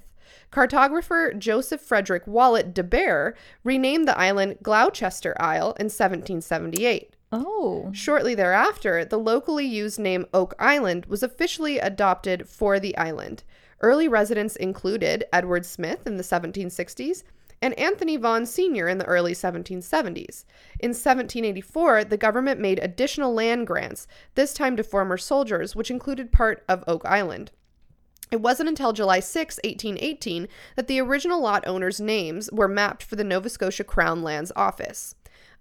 Speaker 1: Cartographer Joseph Frederick Wallet DesBarres renamed the island Gloucester Isle in 1778.
Speaker 2: Oh.
Speaker 1: Shortly thereafter, the locally used name Oak Island was officially adopted for the island. Early residents included Edward Smith in the 1760s, and Anthony Vaughan Sr. in the early 1770s. In 1784, the government made additional land grants, this time to former soldiers, which included part of Oak Island. It wasn't until July 6, 1818, that the original lot owners' names were mapped for the Nova Scotia Crown Lands Office.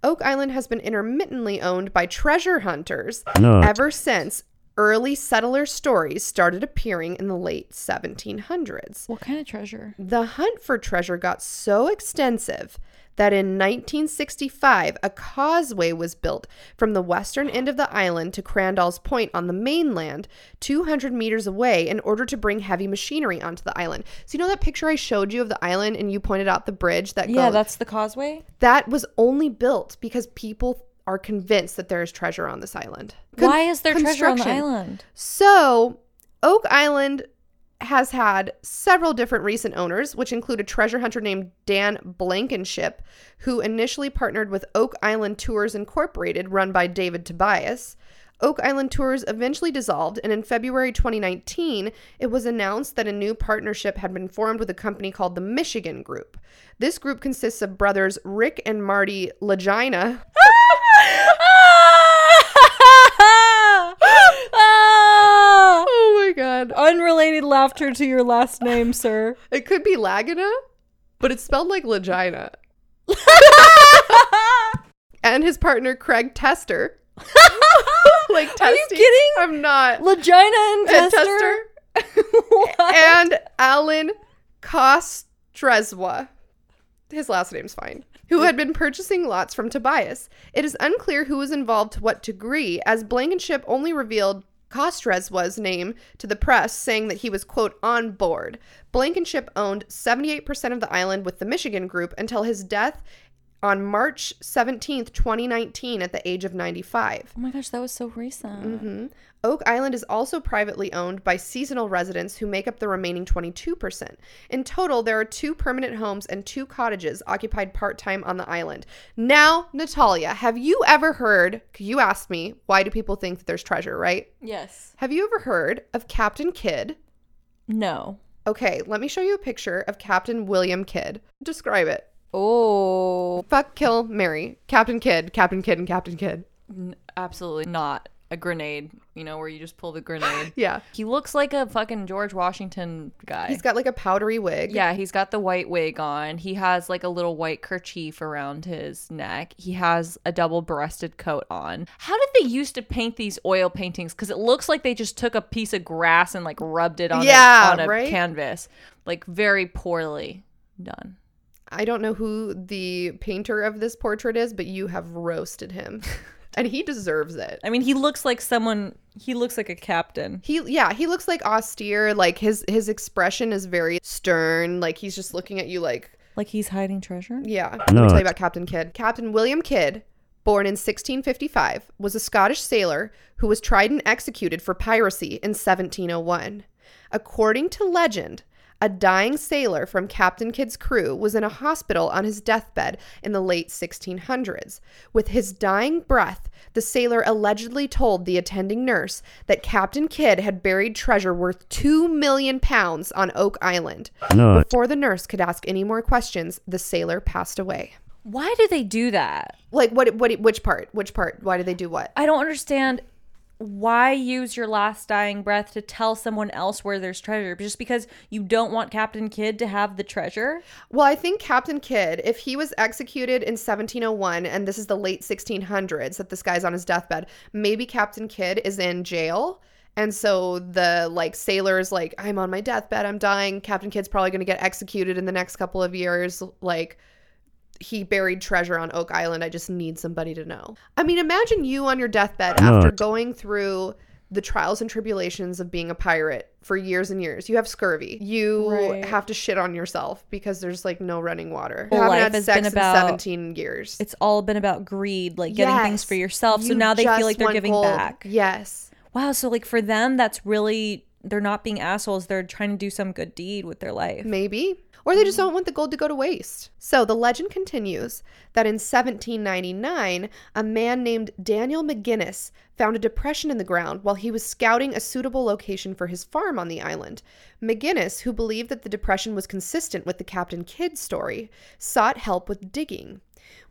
Speaker 1: Oak Island has been intermittently owned by treasure hunters
Speaker 3: No.
Speaker 1: ever since early settler stories started appearing in the late 1700s.
Speaker 2: What kind of treasure?
Speaker 1: The hunt for treasure got so extensive that in 1965 a causeway was built from the western end of the island to Crandall's Point on the mainland, 200 meters away, in order to bring heavy machinery onto the island. So you know that picture I showed you of the island, and you pointed out the bridge that goes.
Speaker 2: Yeah,
Speaker 1: goes.
Speaker 2: that's the causeway.
Speaker 1: that was only built because people are convinced that there is treasure on this island. Con-
Speaker 2: Why is there treasure on the island?
Speaker 1: So, Oak Island has had several different recent owners, which include a treasure hunter named Dan Blankenship, who initially partnered with Oak Island Tours Incorporated, run by David Tobias. Oak Island Tours eventually dissolved, and in February 2019, it was announced that a new partnership had been formed with a company called the Michigan Group. This group consists of brothers Rick and Marty
Speaker 2: Lagina.
Speaker 1: Oh my god.
Speaker 2: Unrelated laughter to your last name, sir.
Speaker 1: It could be Laguna, but it's spelled like Lagina. and his partner Craig Tester. like testing.
Speaker 2: Are you kidding?
Speaker 1: I'm not.
Speaker 2: Lagina and
Speaker 1: And
Speaker 2: Tester.
Speaker 1: And Alan Kostrzewa. His last name's fine. Who had been purchasing lots from Tobias. It is unclear who was involved to what degree, as Blankenship only revealed Kostrzewa's name to the press, saying that he was, quote, on board. Blankenship owned 78% of the island with the Michigan Group until his death on March 17th, 2019, at the age of 95.
Speaker 2: oh my gosh, that was so recent.
Speaker 1: hmm Oak Island is also privately owned by seasonal residents who make up the remaining 22%. In total, there are two permanent homes and two cottages occupied part time on the island. Now, Natalia, have you ever heard? You asked me, why do people think that there's treasure, right?
Speaker 2: Yes.
Speaker 1: Have you ever heard of Captain Kidd?
Speaker 2: No.
Speaker 1: Okay, let me show you a picture of Captain William Kidd. Describe it.
Speaker 2: Oh,
Speaker 1: Fuck, kill, marry. Captain Kidd, Captain Kidd, and Captain Kidd.
Speaker 2: n- absolutely not a grenade. You know where you just pull the grenade.
Speaker 1: Yeah.
Speaker 2: he looks like a fucking George Washington guy.
Speaker 1: He's got like a powdery wig.
Speaker 2: Yeah, he's got the white wig on. He has like a little white kerchief around his neck. He has a double breasted coat on. How did they used to paint these oil paintings? Because it looks like they just took a piece of grass and like rubbed it on,
Speaker 1: Yeah,
Speaker 2: a, on a
Speaker 1: right?
Speaker 2: canvas. Like very poorly done.
Speaker 1: I don't know who the painter of this portrait is, but you have roasted him. and he deserves it.
Speaker 2: I mean, he looks like someone, he looks like a captain.
Speaker 1: He yeah, he looks like austere, like his his expression is very stern, like he's just looking at you like
Speaker 2: Like he's hiding treasure.
Speaker 1: yeah. Let me tell you about Captain Kidd. Captain William Kidd, born in 1655, was a Scottish sailor who was tried and executed for piracy in 1701. According to legend, a dying sailor from Captain Kidd's crew was in a hospital on his deathbed in the late 1600s. With his dying breath, the sailor allegedly told the attending nurse that Captain Kidd had buried treasure worth 2 million pounds on Oak Island.
Speaker 3: No,
Speaker 1: Before the nurse could ask any more questions, the sailor passed away.
Speaker 2: Why do they do that?
Speaker 1: Like what what which part? Which part? Why do they do what?
Speaker 2: I don't understand why use your last dying breath to tell someone else where there's treasure just because you don't want Captain Kidd to have the treasure?
Speaker 1: Well, I think Captain Kidd, if he was executed in 1701 and this is the late 1600s that this guy's on his deathbed, maybe Captain Kidd is in jail. And so the like sailors like I'm on my deathbed, I'm dying. Captain Kidd's probably going to get executed in the next couple of years like he buried treasure on Oak Island. I just need somebody to know. I mean, imagine you on your deathbed
Speaker 3: No,
Speaker 1: after
Speaker 3: it's-
Speaker 1: going through the trials and tribulations of being a pirate for years and years. You have scurvy. You
Speaker 2: Right.
Speaker 1: have to shit on yourself because there's like no running water.
Speaker 2: Well,
Speaker 1: you haven't
Speaker 2: life
Speaker 1: had
Speaker 2: has
Speaker 1: sex
Speaker 2: been
Speaker 1: in
Speaker 2: about-
Speaker 1: 17 years.
Speaker 2: It's all been about greed, like getting things for yourself. So
Speaker 1: You
Speaker 2: now they feel like they're giving
Speaker 1: gold.
Speaker 2: back.
Speaker 1: Yes.
Speaker 2: Wow, so like for them that's really they're not being assholes. They're trying to do some good deed with their life.
Speaker 1: Maybe. Or they just mm. don't want the gold to go to waste. So the legend continues that in 1799, a man named Daniel McGinnis found a depression in the ground while he was scouting a suitable location for his farm on the island. McGinnis, who believed that the depression was consistent with the Captain Kidd story, sought help with digging.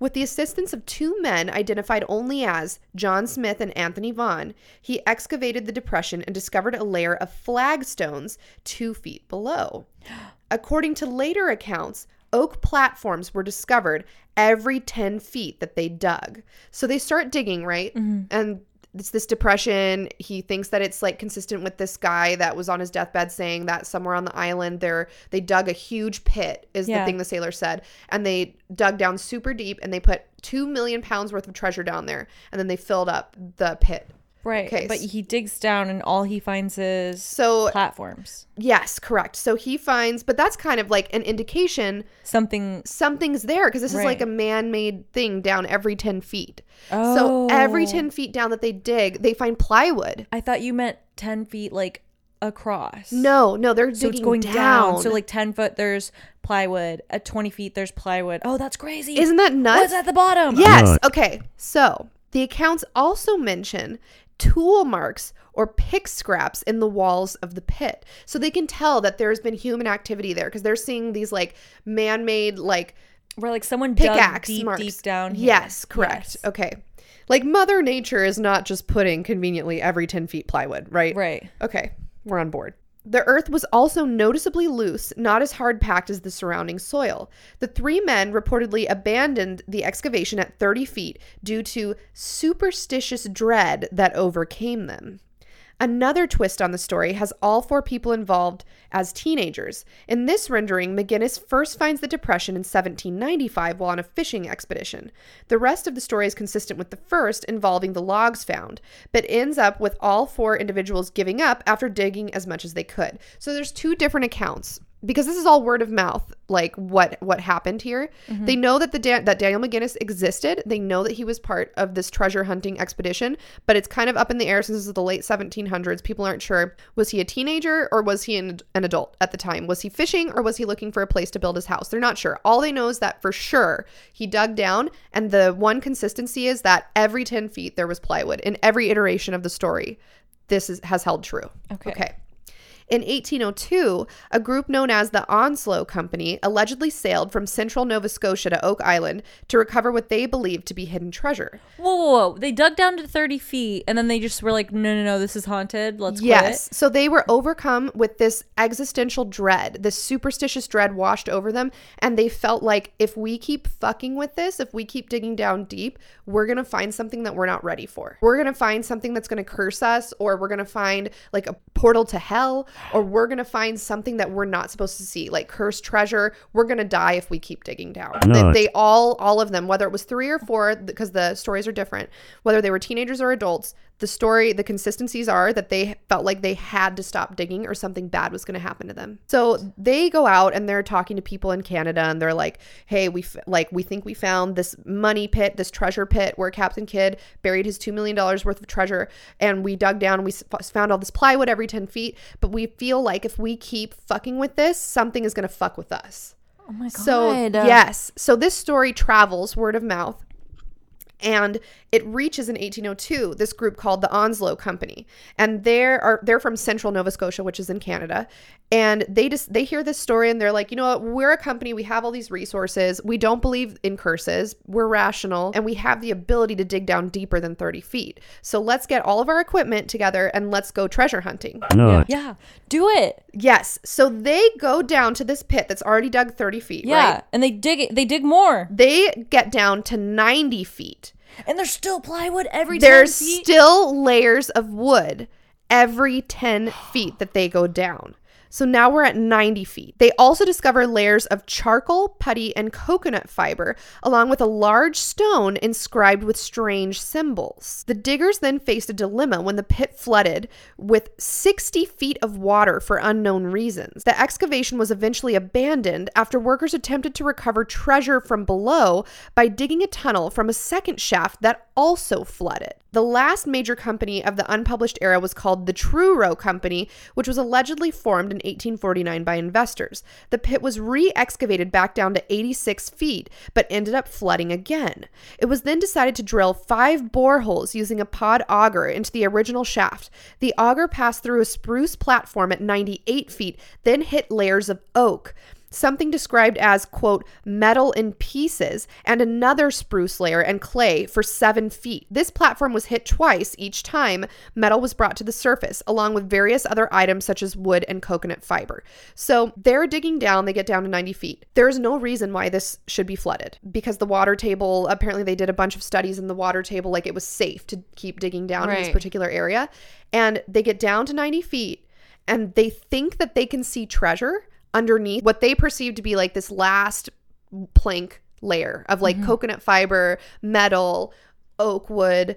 Speaker 1: With the assistance of two men identified only as John Smith and Anthony Vaughn, he excavated the depression and discovered a layer of flagstones two feet below. According to later accounts, oak platforms were discovered every 10 feet that they dug. So they start digging, right? Mm-hmm. And it's this depression. He thinks that it's like consistent with this guy that was on his deathbed saying that somewhere on the island there they dug a huge pit is
Speaker 2: Yeah.
Speaker 1: the thing the sailor said. And they dug down super deep and they put two million pounds worth of treasure down there and then they filled up the pit.
Speaker 2: Right.
Speaker 1: Okay,
Speaker 2: But he digs down and all he finds is
Speaker 1: So
Speaker 2: platforms.
Speaker 1: yes, correct. So he finds but that's kind of like an indication
Speaker 2: Something
Speaker 1: something's there because this is like a man-made thing down every 10 feet. Oh. So every
Speaker 2: Oh.
Speaker 1: 10 feet down that they dig, they find plywood.
Speaker 2: I thought you meant 10 feet like across.
Speaker 1: No, no, they're
Speaker 2: So
Speaker 1: digging
Speaker 2: it's going down.
Speaker 1: down.
Speaker 2: So like 10 foot there's plywood. At 20 feet there's plywood. Oh, that's crazy.
Speaker 1: isn't that nuts?
Speaker 2: What's at the bottom?
Speaker 1: Yes. Okay. So the accounts also mention tool marks or pick scraps in the walls of the pit. So they can tell that there's been human activity there because they're seeing these like man-made like
Speaker 2: Where like someone
Speaker 1: pickaxe
Speaker 2: deep,
Speaker 1: marks.
Speaker 2: deep down here.
Speaker 1: Yes, correct.
Speaker 2: Yes.
Speaker 1: Okay. Like Mother Nature is not just putting conveniently every 10 feet plywood, right?
Speaker 2: Right.
Speaker 1: Okay, we're on board. The earth was also noticeably loose, not as hard packed as the surrounding soil. The three men reportedly abandoned the excavation at 30 feet due to superstitious dread that overcame them. Another twist on the story has all four people involved as teenagers. In this rendering, McGinnis first finds the depression in 1795 while on a fishing expedition. The rest of the story is consistent with the first, involving the logs found, but ends up with all four individuals giving up after digging as much as they could. So there's two different accounts because this is all word of mouth like what what happened here. Mm-hmm. They know that the Dan- that daniel mcginnis existed. They know that he was part of this treasure hunting expedition but it's kind of up in the air since the late 1700s people aren't sure was he a teenager or was he an, an adult at the time? Was he fishing or was he looking for a place to build his house? They're not sure. All they know is that for sure he dug down and the one consistency is that every 10 feet there was plywood in every iteration of the story. This is, has held true.
Speaker 2: Okay.
Speaker 1: okay in 1802, a group known as the Onslow Company allegedly sailed from central Nova Scotia to Oak Island to recover what they believed to be hidden treasure.
Speaker 2: Whoa, whoa, whoa. They dug down to 30 feet and then they just were like, no, no, no, this is haunted. Let's go.
Speaker 1: Yes. So they were overcome with this existential dread, this superstitious dread washed over them. And they felt like if we keep fucking with this, if we keep digging down deep, we're going to find something that we're not ready for. We're going to find something that's going to curse us, or we're going to find like a portal to hell, or we're going to find something that we're not supposed to see, like cursed treasure. We're going to die if we keep digging down. They, they all, all of them, whether it was three or four, because the stories are different, whether they were teenagers or adults, the story, the consistencies are that they felt like they had to stop digging or something bad was going to happen to them. So they go out and they're talking to people in Canada and they're like, "Hey, we f- like we think we found this money pit, this treasure pit where Captain Kidd buried his 2 million dollars worth of treasure and we dug down and we s- found all this plywood every 10 feet, but we feel like if we keep fucking with this, something is going to fuck with us."
Speaker 2: Oh my God.
Speaker 1: So, yes. So this story travels word of mouth and it reaches in 1802 this group called the Onslow Company, and they're are they're from Central Nova Scotia, which is in Canada, and they just they hear this story and they're like, you know what, we're a company, we have all these resources, we don't believe in curses, we're rational, and we have the ability to dig down deeper than 30 feet. So let's get all of our equipment together and let's go treasure hunting.
Speaker 3: Nuts.
Speaker 2: Yeah. Do it.
Speaker 1: Yes, so they go down to this pit that's already dug 30 feet.
Speaker 2: Yeah.
Speaker 1: right?
Speaker 2: And they dig it. They dig more.
Speaker 1: They get down to 90 feet.
Speaker 2: And there's still plywood every
Speaker 1: There's
Speaker 2: 10 feet.
Speaker 1: still layers of wood every 10 feet that they go down. So now we're at 90 feet. They also discover layers of charcoal, putty, and coconut fiber, along with a large stone inscribed with strange symbols. The diggers then faced a dilemma when the pit flooded with 60 feet of water for unknown reasons. The excavation was eventually abandoned after workers attempted to recover treasure from below by digging a tunnel from a second shaft that also flooded. The last major company of the unpublished era was called the Truro Company, which was allegedly formed in 1849 by investors. The pit was re excavated back down to 86 feet, but ended up flooding again. It was then decided to drill five boreholes using a pod auger into the original shaft. The auger passed through a spruce platform at 98 feet, then hit layers of oak something described as, quote, metal in pieces, and another spruce layer and clay for seven feet. This platform was hit twice each time metal was brought to the surface, along with various other items such as wood and coconut fiber. So they're digging down, they get down to 90 feet. There is no reason why this should be flooded because the water table, apparently, they did a bunch of studies in the water table, like it was safe to keep digging down in this particular area. And they get down to 90 feet and they think that they can see treasure underneath what they perceive to be like this last plank layer of like mm-hmm. coconut fiber, metal, oak wood,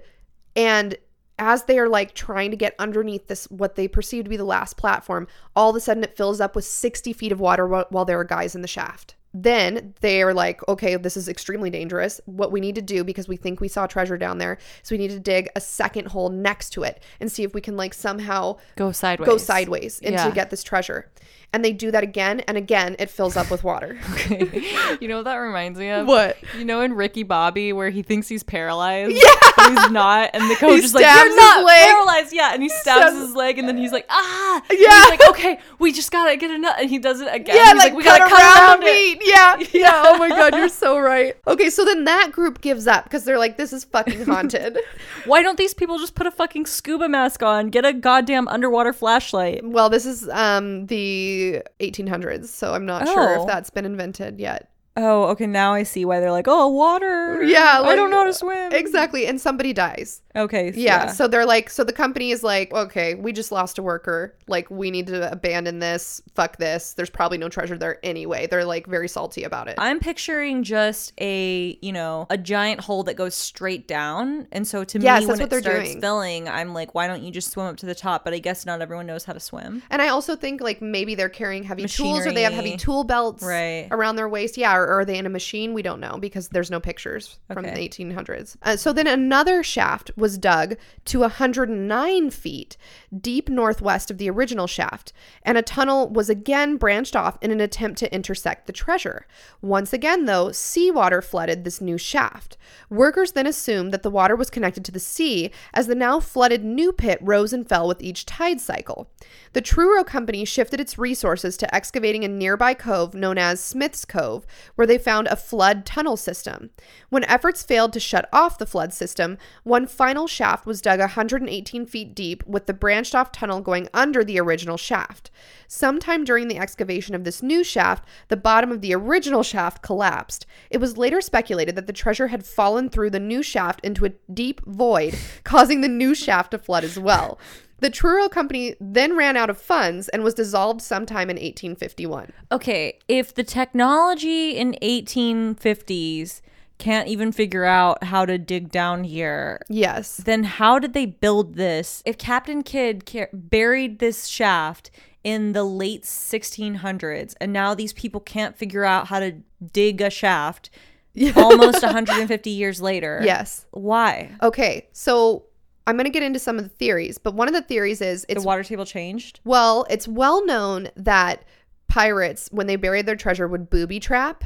Speaker 1: and as they are like trying to get underneath this what they perceive to be the last platform, all of a sudden it fills up with 60 feet of water while, while there are guys in the shaft. Then they are like, okay, this is extremely dangerous. What we need to do, because we think we saw treasure down there, so we need to dig a second hole next to it and see if we can like somehow
Speaker 2: Go sideways.
Speaker 1: go sideways and
Speaker 2: Yeah.
Speaker 1: to get this treasure. And they do that again and again. It fills up with water.
Speaker 2: Okay, you know what that reminds me of?
Speaker 1: What?
Speaker 2: You know in Ricky Bobby where he thinks he's paralyzed? Yeah. But he's not. And the coach is like, You're not
Speaker 1: leg.
Speaker 2: paralyzed. Yeah. And he stabs
Speaker 1: Stabs-
Speaker 2: his leg and then he's like, ah. And
Speaker 1: Yeah.
Speaker 2: He's like, okay, we just gotta get a nut. And he does it again.
Speaker 1: Yeah,
Speaker 2: He's
Speaker 1: like,
Speaker 2: we
Speaker 1: cut
Speaker 2: gotta
Speaker 1: around,
Speaker 2: cut around
Speaker 1: the
Speaker 2: it.
Speaker 1: Yeah, yeah. Oh my god, you're so right. Okay, so then that group gives up because they're like, this is fucking haunted.
Speaker 2: Why don't these people just put a fucking scuba mask on? Get a goddamn underwater flashlight.
Speaker 1: well, this is um the 1800s, so I'm not sure
Speaker 2: Oh.
Speaker 1: if that's been invented yet.
Speaker 2: Oh, okay. Now I see why they're like, oh, water.
Speaker 1: Yeah,
Speaker 2: I don't know how to swim.
Speaker 1: Exactly, and somebody dies.
Speaker 2: Okay. so
Speaker 1: Yeah, so they're like, so the company is like, okay, we just lost a worker. Like, we need to abandon this. Fuck this. There's probably no treasure there anyway. They're like very salty about it.
Speaker 2: I'm picturing just a, you know, a giant hole that goes straight down. And so to
Speaker 1: Yes,
Speaker 2: me,
Speaker 1: that's
Speaker 2: when
Speaker 1: what
Speaker 2: it
Speaker 1: they're
Speaker 2: starts
Speaker 1: doing.
Speaker 2: filling, I'm like, why don't you just swim up to the top? But I guess not everyone knows how to swim.
Speaker 1: And I also think like maybe they're carrying heavy tools or they have heavy tool belts
Speaker 2: Right.
Speaker 1: around their waist. Yeah, or, or are they in a machine? We don't know because there's no pictures from the 1800s. Uh, so then another shaft was dug to 109 feet deep northwest of the original shaft, and a tunnel was again branched off in an attempt to intersect the treasure. Once again, though, seawater flooded this new shaft. Workers then assumed that the water was connected to the sea as the now flooded new pit rose and fell with each tide cycle. The Truro Company shifted its resources to excavating a nearby cove known as Smith's Cove, where they found a flood tunnel system. When efforts failed to shut off the flood system, one final shaft was dug 118 feet deep, with the branched off tunnel going under the original shaft. Sometime during the excavation of this new shaft, the bottom of the original shaft collapsed. It was later speculated that the treasure had fallen through the new shaft into a deep void, causing the new shaft to flood as well. The Truro Company then ran out of funds and was dissolved sometime in 1851.
Speaker 2: Okay. If the technology in 1850s can't even figure out how to dig down here,
Speaker 1: Yes.
Speaker 2: then how did they build this? If Captain Kidd ca- buried this shaft in the late 1600s and now these people can't figure out how to dig a shaft almost 150 years later.
Speaker 1: Yes.
Speaker 2: Why?
Speaker 1: Okay. So I'm going to get into some of the theories, but one of the theories is
Speaker 2: The water table changed?
Speaker 1: well, it's well known that pirates when they buried their treasure would booby trap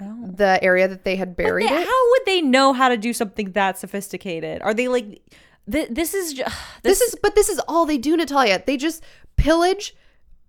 Speaker 2: Oh.
Speaker 1: the area that they had buried
Speaker 2: They-
Speaker 1: it.
Speaker 2: how would they know how to do something that sophisticated? Are they like th- this is ju-
Speaker 1: This is but this is all they do, Natalia. They just pillage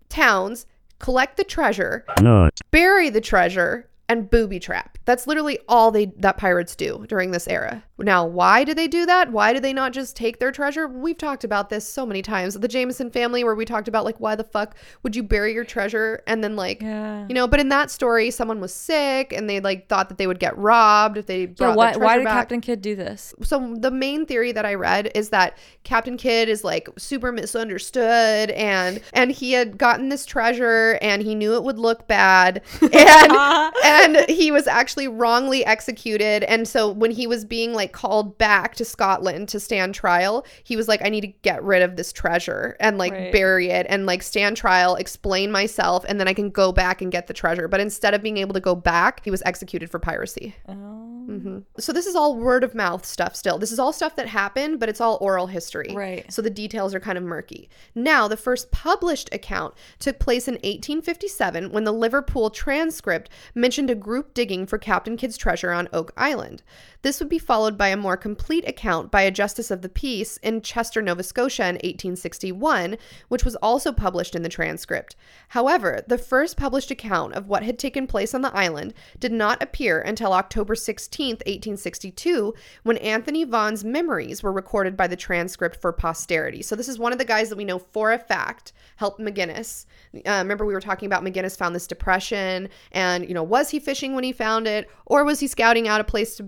Speaker 1: towns, collect the treasure,
Speaker 3: Nut.
Speaker 1: bury the treasure, and booby trap. That's literally all they that pirates do during this era. Now, why do they do that? Why do they not just take their treasure? We've talked about this so many times. The Jameson family, where we talked about like why the fuck would you bury your treasure and then like
Speaker 2: Yeah.
Speaker 1: you know? But in that story, someone was sick and they like thought that they would get robbed if they
Speaker 2: Yeah,
Speaker 1: brought
Speaker 2: why,
Speaker 1: their treasure
Speaker 2: why did
Speaker 1: back
Speaker 2: Captain Kidd do this?
Speaker 1: so the main theory that I read is that Captain Kidd is like super misunderstood and and he had gotten this treasure and he knew it would look bad and and he was actually wrongly executed and so when he was being like called back to Scotland to stand trial he was like I need to get rid of this treasure and like
Speaker 2: Right.
Speaker 1: bury it and like stand trial explain myself and then I can go back and get the treasure but instead of being able to go back he was executed for piracy
Speaker 2: Oh. Mm-hmm.
Speaker 1: So this is all word of mouth stuff still. This is all stuff that happened, but it's all oral history.
Speaker 2: Right.
Speaker 1: So the details are kind of murky. Now, the first published account took place in 1857 when the Liverpool transcript mentioned a group digging for Captain Kidd's treasure on Oak Island. This would be followed by a more complete account by a justice of the peace in Chester, Nova Scotia in 1861, which was also published in the transcript. However, the first published account of what had taken place on the island did not appear until October 16, 1862, when Anthony Vaughn's memories were recorded by the transcript for posterity. So this is one of the guys that we know for a fact helped McGinnis. Uh, remember we were talking about McGinnis found this depression and, you know, was he fishing when he found it or was he scouting out a place to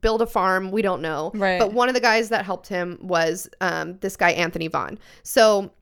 Speaker 1: build a farm? We don't know.
Speaker 2: Right.
Speaker 1: But one of the guys that helped him was um, this guy Anthony Vaughn. So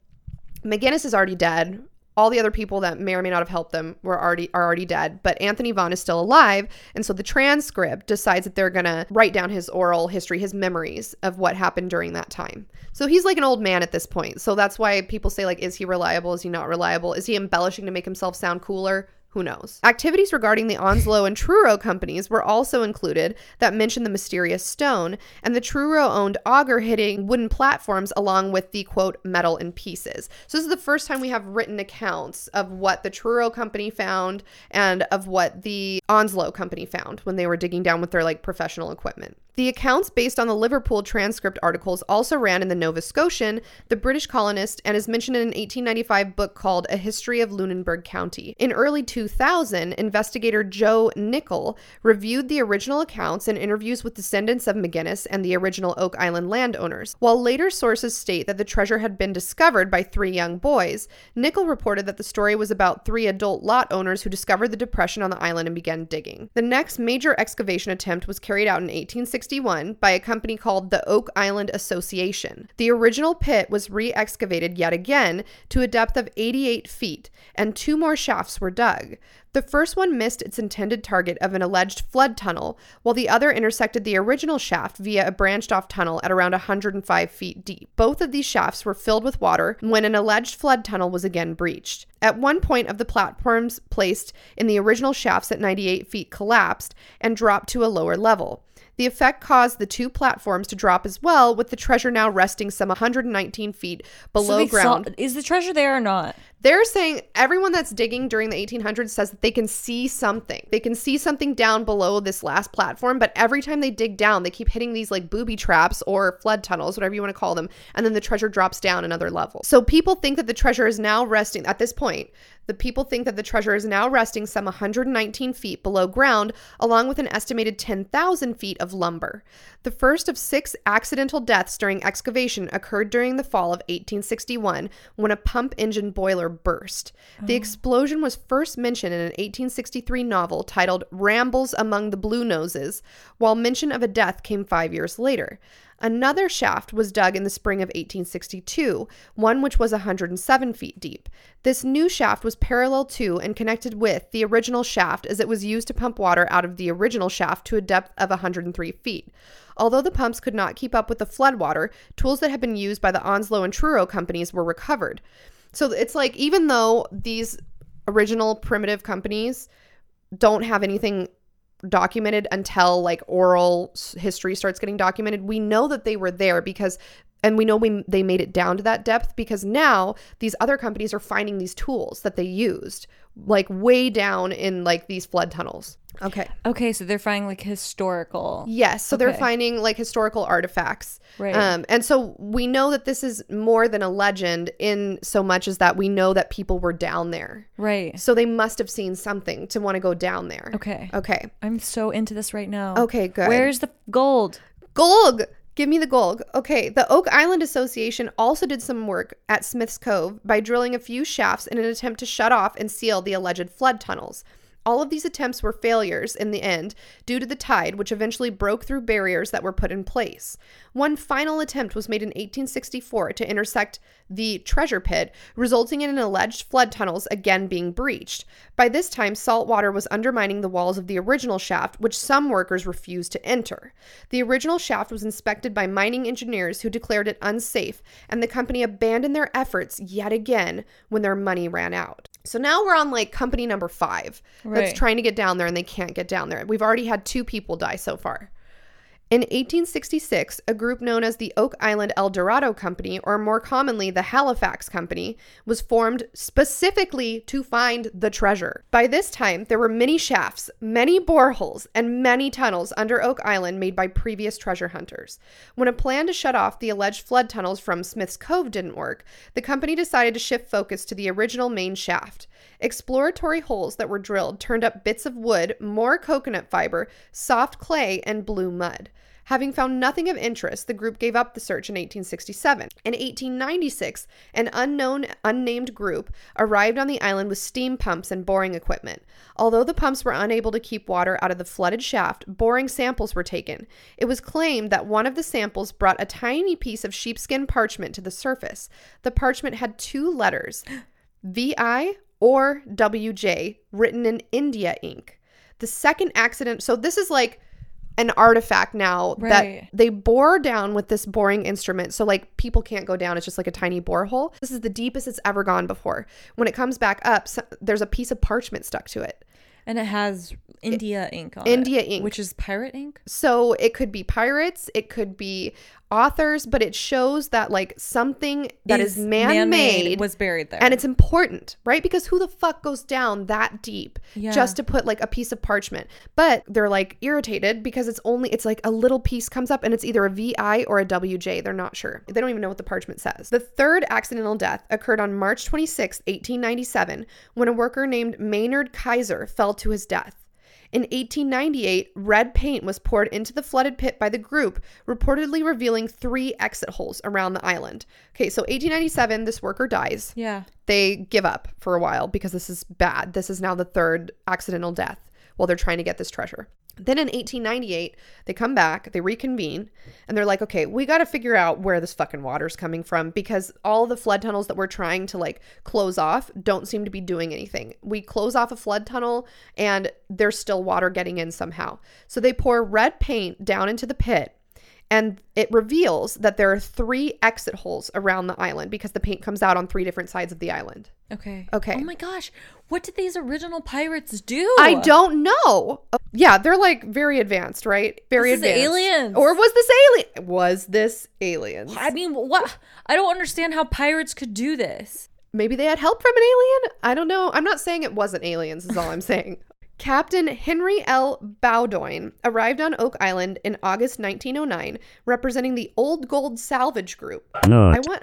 Speaker 1: McGinnis is already dead. All the other people that may or may not have helped them were already are already dead, but Anthony Vaughn is still alive, and so the transcript decides that they're gonna write down his oral history, his memories of what happened during that time. So he's like an old man at this point. So that's why people say like, is he reliable? Is he not reliable? Is he embellishing to make himself sound cooler? Who knows? Activities regarding the Onslow and Truro companies were also included that mentioned the mysterious stone, and the Truro owned auger hitting wooden platforms along with the quote metal in pieces. So, this is the first time we have written accounts of what the Truro company found and of what the Onslow company found when they were digging down with their like professional equipment. The accounts based on the Liverpool transcript articles also ran in the Nova Scotian, the British colonist, and is mentioned in an 1895 book called A History of Lunenburg County. In early 2000, investigator Joe Nickell reviewed the original accounts and interviews with descendants of McGinnis and the original Oak Island landowners. While later sources state that the treasure had been discovered by three young boys, Nickell reported that the story was about three adult lot owners who discovered the depression on the island and began digging. The next major excavation attempt was carried out in 1860 by a company called the Oak Island Association. The original pit was re excavated yet again to a depth of 88 feet, and two more shafts were dug. The first one missed its intended target of an alleged flood tunnel, while the other intersected the original shaft via a branched off tunnel at around 105 feet deep. Both of these shafts were filled with water when an alleged flood tunnel was again breached. At one point of the platforms placed in the original shafts at 98 feet collapsed and dropped to a lower level. The effect caused the two platforms to drop as well, with the treasure now resting some 119 feet below
Speaker 2: saw-
Speaker 1: ground.
Speaker 2: is the treasure there or not?
Speaker 1: They're saying everyone that's digging during the 1800s says that they can see something. They can see something down below this last platform, but every time they dig down, they keep hitting these like booby traps or flood tunnels, whatever you want to call them, and then the treasure drops down another level. So people think that the treasure is now resting at this point. The people think that the treasure is now resting some 119 feet below ground, along with an estimated 10,000 feet of lumber. The first of six accidental deaths during excavation occurred during the fall of 1861 when a pump engine boiler burst. The oh. explosion was first mentioned in an 1863 novel titled Rambles Among the Blue Noses, while mention of a death came five years later. Another shaft was dug in the spring of 1862, one which was 107 feet deep. This new shaft was parallel to and connected with the original shaft as it was used to pump water out of the original shaft to a depth of 103 feet. Although the pumps could not keep up with the floodwater, tools that had been used by the Onslow and Truro companies were recovered. So it's like even though these original primitive companies don't have anything documented until like oral history starts getting documented, we know that they were there because and we know we they made it down to that depth because now these other companies are finding these tools that they used like way down in like these flood tunnels. Okay.
Speaker 2: Okay, so they're finding like historical.
Speaker 1: Yes, so they're finding like historical artifacts.
Speaker 2: Right.
Speaker 1: Um, and so we know that this is more than a legend in so much as that we know that people were down there.
Speaker 2: Right.
Speaker 1: So they must have seen something to want to go down there.
Speaker 2: Okay.
Speaker 1: Okay.
Speaker 2: I'm so into this right now.
Speaker 1: Okay, good.
Speaker 2: Where's the gold?
Speaker 1: Golg? Give me the Golg. Okay, the Oak Island Association also did some work at Smith's Cove by drilling a few shafts in an attempt to shut off and seal the alleged flood tunnels. All of these attempts were failures in the end due to the tide, which eventually broke through barriers that were put in place. One final attempt was made in 1864 to intersect the treasure pit, resulting in an alleged flood tunnels again being breached. By this time, salt water was undermining the walls of the original shaft, which some workers refused to enter. The original shaft was inspected by mining engineers who declared it unsafe, and the company abandoned their efforts yet again when their money ran out. So now we're on like company number five that's trying to get down there and they can't get down there. We've already had two people die so far. In 1866, a group known as the Oak Island El Dorado Company, or more commonly the Halifax Company, was formed specifically to find the treasure. By this time, there were many shafts, many boreholes, and many tunnels under Oak Island made by previous treasure hunters. When a plan to shut off the alleged flood tunnels from Smith's Cove didn't work, the company decided to shift focus to the original main shaft. Exploratory holes that were drilled turned up bits of wood, more coconut fiber, soft clay, and blue mud. Having found nothing of interest, the group gave up the search in 1867. In 1896, an unknown, unnamed group arrived on the island with steam pumps and boring equipment. Although the pumps were unable to keep water out of the flooded shaft, boring samples were taken. It was claimed that one of the samples brought a tiny piece of sheepskin parchment to the surface. The parchment had two letters VI or WJ written in India ink. The second accident, so this is like an artifact now
Speaker 2: Right.
Speaker 1: that they bore down with this boring instrument. So like people can't go down. It's just like a tiny borehole. This is the deepest it's ever gone before. When it comes back up, so, there's a piece of parchment stuck to it.
Speaker 2: And it has India ink on
Speaker 1: India
Speaker 2: it,
Speaker 1: ink.
Speaker 2: which is pirate ink.
Speaker 1: So it could be pirates, it could be authors, but it shows that like something that is, man-made,
Speaker 2: was buried there.
Speaker 1: and it's important, right? Because who the fuck goes down that deep
Speaker 2: Yeah.
Speaker 1: just to put like a piece of parchment? But they're like irritated because it's only it's like a little piece comes up and it's either a VI or a WJ. They're not sure. They don't even know what the parchment says. The third accidental death occurred on March 26, 1897, when a worker named Maynard Kaiser fell to his death. In 1898, red paint was poured into the flooded pit by the group, reportedly revealing three exit holes around the island. Okay, so 1897, this worker dies.
Speaker 2: yeah.
Speaker 1: They give up for a while because this is bad. This is now the third accidental death while they're trying to get this treasure. Then in 1898, they come back, they reconvene, and they're like, okay, we got to figure out where this fucking water's coming from because all the flood tunnels that we're trying to like close off don't seem to be doing anything. We close off a flood tunnel and there's still water getting in somehow. So they pour red paint down into the pit and it reveals that there are three exit holes around the island because the paint comes out on three different sides of the island.
Speaker 2: Okay.
Speaker 1: Okay.
Speaker 2: Oh my gosh. What did these original pirates do?
Speaker 1: I don't know. Yeah, they're like very advanced, right? Very
Speaker 2: This is
Speaker 1: advanced.
Speaker 2: aliens.
Speaker 1: Or was this alien? Was this aliens?
Speaker 2: I mean, what? I don't understand how pirates could do this.
Speaker 1: Maybe they had help from an alien? I don't know. I'm not saying it wasn't aliens, is all I'm saying. Captain Henry L. Bowdoin arrived on Oak Island in August 1909, representing the Old Gold Salvage Group.
Speaker 3: No.
Speaker 1: I want,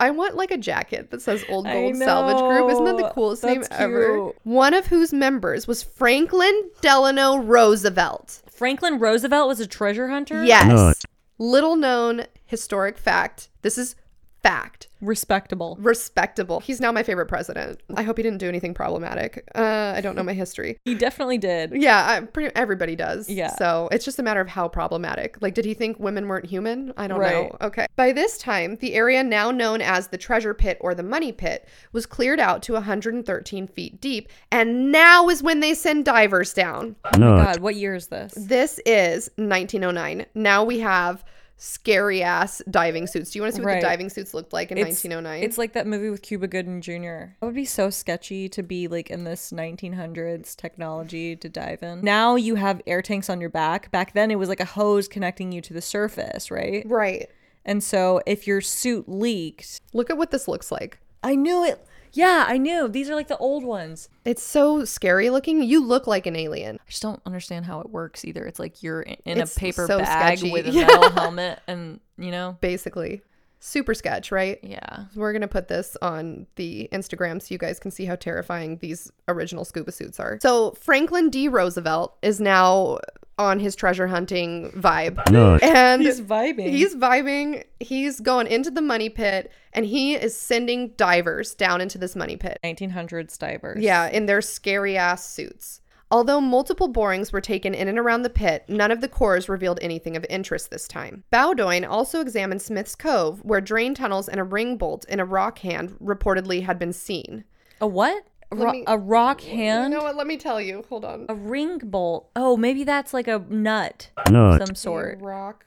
Speaker 1: I want like a jacket that says Old Gold Salvage Group. Isn't that the coolest
Speaker 2: That's
Speaker 1: name ever? One of whose members was Franklin Delano Roosevelt.
Speaker 2: Franklin Roosevelt was a treasure hunter?
Speaker 1: Yes.
Speaker 3: No.
Speaker 1: Little known historic fact. This is fact.
Speaker 2: Respectable.
Speaker 1: Respectable. He's now my favorite president. I hope he didn't do anything problematic. Uh, I don't know my history.
Speaker 2: He definitely did.
Speaker 1: Yeah, I, pretty everybody does.
Speaker 2: Yeah.
Speaker 1: So it's just a matter of how problematic. Like, did he think women weren't human? I don't
Speaker 2: Right.
Speaker 1: know. Okay. By this time, the area now known as the Treasure Pit or the Money Pit was cleared out to 113 feet deep, and now is when they send divers down.
Speaker 3: Oh my
Speaker 2: God, what year is this?
Speaker 1: This is 1909. Now we have scary ass diving suits. Do you want to see what
Speaker 2: Right.
Speaker 1: the diving suits looked like in
Speaker 2: It's-
Speaker 1: 1909?
Speaker 2: It's like that movie with Cuba Gooding Jr. That would be so sketchy to be like in this 1900s technology to dive in. Now you have air tanks on your back. Back then it was like a hose connecting you to the surface, right?
Speaker 1: right.
Speaker 2: And so if your suit leaked,
Speaker 1: Look at what this looks like.
Speaker 2: I knew it. Yeah, I knew. These are like the old ones.
Speaker 1: It's so scary looking. You look like an alien.
Speaker 2: I just don't understand how it works either. It's like you're in in
Speaker 1: It's
Speaker 2: a paper
Speaker 1: so
Speaker 2: bag
Speaker 1: sketchy.
Speaker 2: with a
Speaker 1: Yeah.
Speaker 2: metal helmet and, you know,
Speaker 1: basically. Super sketch, right?
Speaker 2: yeah.
Speaker 1: We're going to put this on the Instagram so you guys can see how terrifying these original scuba suits are. So, Franklin D. Roosevelt is now on his treasure hunting vibe.
Speaker 3: No.
Speaker 1: And
Speaker 2: He's vibing.
Speaker 1: He's vibing. He's going into the money pit and he is sending divers down into this money pit.
Speaker 2: 1900s divers.
Speaker 1: Yeah, in their scary ass suits. Although multiple borings were taken in and around the pit, none of the cores revealed anything of interest this time. Bowdoin also examined Smith's Cove, where drain tunnels and a ring bolt in a rock hand reportedly had been seen.
Speaker 2: A what? A,
Speaker 1: Let
Speaker 2: ro-
Speaker 1: me-
Speaker 2: a rock
Speaker 1: You
Speaker 2: hand?
Speaker 1: know what? Let me tell you. Hold on.
Speaker 2: A ring bolt. Oh, maybe that's like a nut
Speaker 3: No.
Speaker 2: of some sort.
Speaker 1: A rock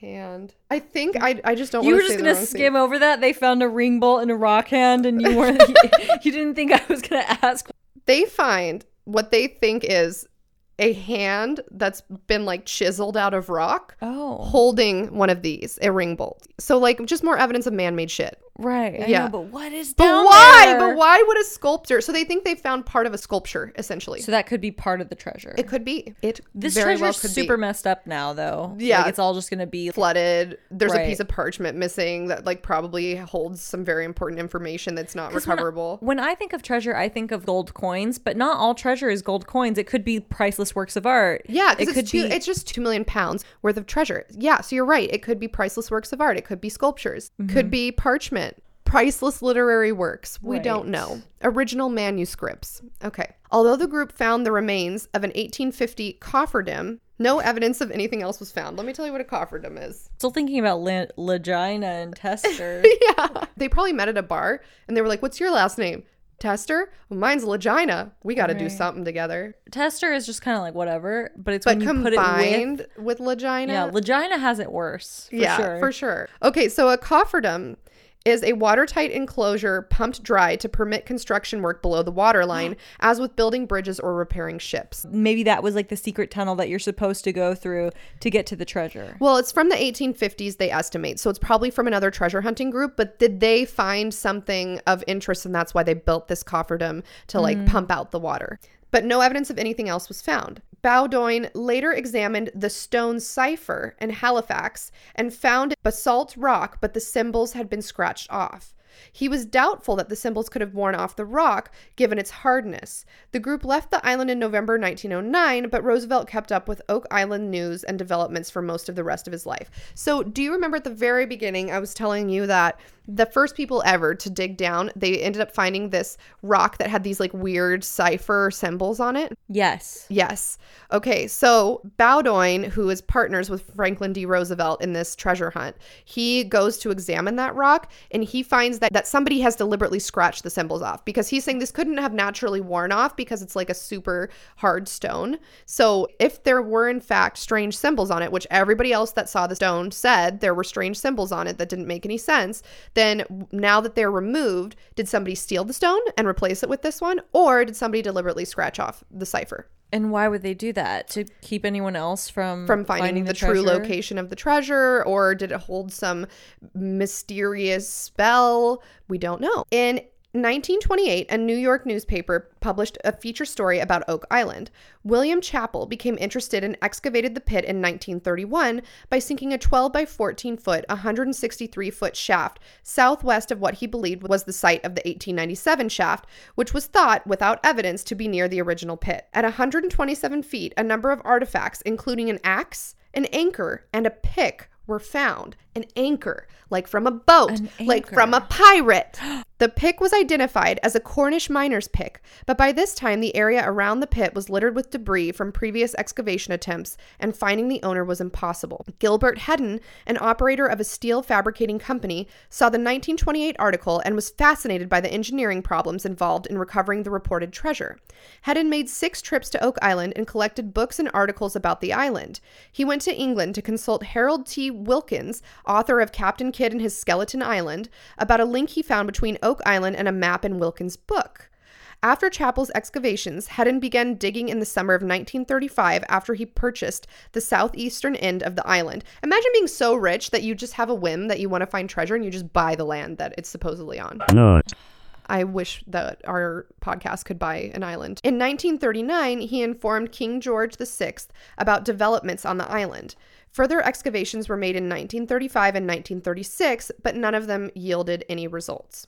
Speaker 1: hand. I think I I just don't.
Speaker 2: You were just
Speaker 1: say
Speaker 2: gonna
Speaker 1: wrong thing.
Speaker 2: skim over that. They found a ring bolt and a rock hand, and you weren't. you didn't think I was gonna ask.
Speaker 1: They find what they think is a hand that's been like chiseled out of rock.
Speaker 2: Oh,
Speaker 1: Holding one of these, a ring bolt. So, like, just more evidence of man made shit.
Speaker 2: Right. I
Speaker 1: Yeah.
Speaker 2: know, but what is
Speaker 1: But
Speaker 2: down
Speaker 1: why?
Speaker 2: there?
Speaker 1: But why would a sculptor? So, they think they found part of a sculpture, essentially.
Speaker 2: So that could be part of the treasure.
Speaker 1: it could be. It
Speaker 2: this
Speaker 1: very
Speaker 2: treasure's
Speaker 1: well could
Speaker 2: super
Speaker 1: be.
Speaker 2: messed up now, though.
Speaker 1: Yeah.
Speaker 2: like, it's all just gonna be.
Speaker 1: flooded. There's a piece of parchment missing that like probably holds some very important information that's not
Speaker 2: 'Cause when I-
Speaker 1: recoverable.
Speaker 2: When I think of treasure, I think of gold coins, but not all treasure is gold coins. It could be priceless works of art.
Speaker 1: Yeah,
Speaker 2: it
Speaker 1: because
Speaker 2: could
Speaker 1: two,
Speaker 2: be.
Speaker 1: it's just two million pounds worth of treasure. Yeah, so you're right. It could be priceless works of art. It could be sculptures.
Speaker 2: Mm-hmm.
Speaker 1: Could be parchment. Priceless literary works. We don't know. Original manuscripts. Okay. Although the group found the remains of an 1850 cofferdam, no evidence of anything else was found. Let me tell you what a cofferdam is.
Speaker 2: Still thinking about La- Lagina and Tester.
Speaker 1: yeah. They probably met at a bar and they were like, What's your last name? Tester? Well, mine's Lagina. We got to do something together.
Speaker 2: Tester is just kind of like whatever, but it's
Speaker 1: But
Speaker 2: when you put it with.
Speaker 1: combined with, Lagina.
Speaker 2: Yeah, Lagina has it worse. For
Speaker 1: yeah,
Speaker 2: sure.
Speaker 1: for sure. Okay, so a cofferdam is a watertight enclosure pumped dry to permit construction work below the waterline, as with building bridges or repairing ships.
Speaker 2: Maybe that was like the secret tunnel that you're supposed to go through to get to the treasure.
Speaker 1: Well, it's from the 1850s, they estimate. So it's probably from another treasure hunting group. But did they find something of interest? And that's why they built this cofferdam to like mm. pump out the water. But no evidence of anything else was found. Bowdoin later examined the stone cipher in Halifax and found basalt rock, but the symbols had been scratched off. He was doubtful that the symbols could have worn off the rock given its hardness. The group left the island in November 1909, but Roosevelt kept up with Oak Island news and developments for most of the rest of his life. So, do you remember at the very beginning I was telling you that the first people ever to dig down, they ended up finding this rock that had these like weird cipher symbols on it?
Speaker 2: Yes.
Speaker 1: Yes. Okay, so Bowdoin, who is partners with Franklin D. Roosevelt in this treasure hunt, he goes to examine that rock and he finds that, that somebody has deliberately scratched the symbols off because he's saying this couldn't have naturally worn off because it's like a super hard stone. So if there were in fact strange symbols on it, which everybody else that saw the stone said there were strange symbols on it that didn't make any sense, then now that they're removed, did somebody steal the stone and replace it with this one? Or did somebody deliberately scratch off the cipher?
Speaker 2: And why would they do that? To keep anyone else from
Speaker 1: from finding, the, true location of the treasure or did it hold some mysterious spell we don't know in 1928, a New York newspaper published a feature story about Oak Island. William Chappell became interested and excavated the pit in 1931 by sinking a 12 by 14 foot, 163 foot shaft southwest of what he believed was the site of the 1897 shaft, which was thought, without evidence, to be near the original pit. At 127 feet, a number of artifacts, including an axe, an anchor, and a pick, were found. An anchor, like from a boat, like from a pirate. The pick was identified as a Cornish miner's pick, but by this time the area around the pit was littered with debris from previous excavation attempts, and finding the owner was impossible. Gilbert Hedden, an operator of a steel fabricating company, saw the 1928 article and was fascinated by the engineering problems involved in recovering the reported treasure. Hedden made six trips to Oak Island and collected books and articles about the island. He went to England to consult Harold T. Wilkins, author of Captain Kidd and His Skeleton Island, about a link he found between Oak Island and a map in Wilkins' book. After Chappell's excavations, Hedden began digging in the summer of 1935 after he purchased the southeastern end of the island. Imagine being so rich that you just have a whim that you want to find treasure and you just buy the land that it's supposedly on.
Speaker 3: Nut.
Speaker 1: I wish that our podcast could buy an island. In 1939, he informed King George VI about developments on the island. Further excavations were made in 1935 and 1936, but none of them yielded any results.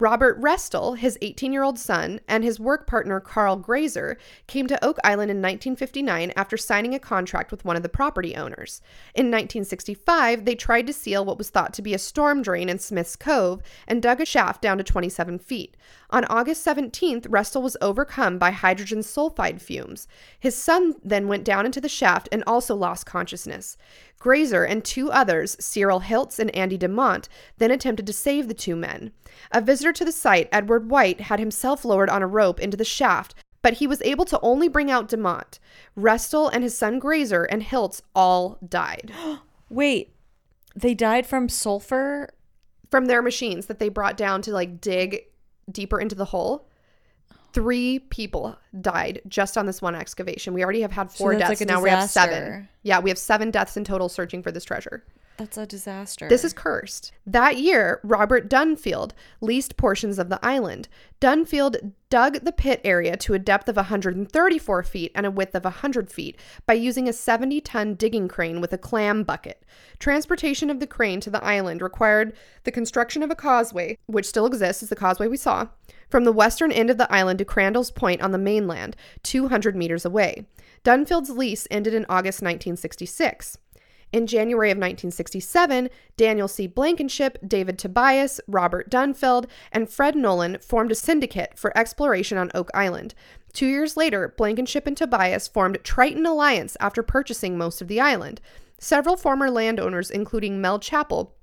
Speaker 1: Robert Restall, his 18 year old son, and his work partner Karl Graeser came to Oak Island in 1959 after signing a contract with one of the property owners. In 1965, they tried to seal what was thought to be a storm drain in Smith's Cove and dug a shaft down to 27 feet. On August 17th, Restall was overcome by hydrogen sulfide fumes. His son then went down into the shaft and also lost consciousness. Graeser and two others, Cyril Hiltz and Andy DeMont, then attempted to save the two men. A visitor to the site, Edward White, had himself lowered on a rope into the shaft, but he was able to only bring out DeMont. Restall and his son Graeser and Hiltz all died.
Speaker 2: Wait, they died from sulfur?
Speaker 1: from their machines that they brought down to like dig deeper into the hole. Three people died just on this one excavation. We already have had four
Speaker 2: that's
Speaker 1: deaths.
Speaker 2: like
Speaker 1: now we have seven. Yeah, we have seven deaths in total searching for this treasure.
Speaker 2: That's a disaster.
Speaker 1: This is cursed. That year, Robert Dunfield leased portions of the island. Dunfield dug the pit area to a depth of 134 feet and a width of 100 feet by using a 70 ton digging crane with a clam bucket. Transportation of the crane to the island required the construction of a causeway, which still exists, is the causeway we saw, from the western end of the island to Crandall's Point on the mainland, 200 meters away. Dunfield's lease ended in August 1966. In January of 1967, Daniel C. Blankenship, David Tobias, Robert Dunfield, and Fred Nolan formed a syndicate for exploration on Oak Island. Two years later, Blankenship and Tobias formed Triton Alliance after purchasing most of the island. Several former landowners, including Mel Chappell,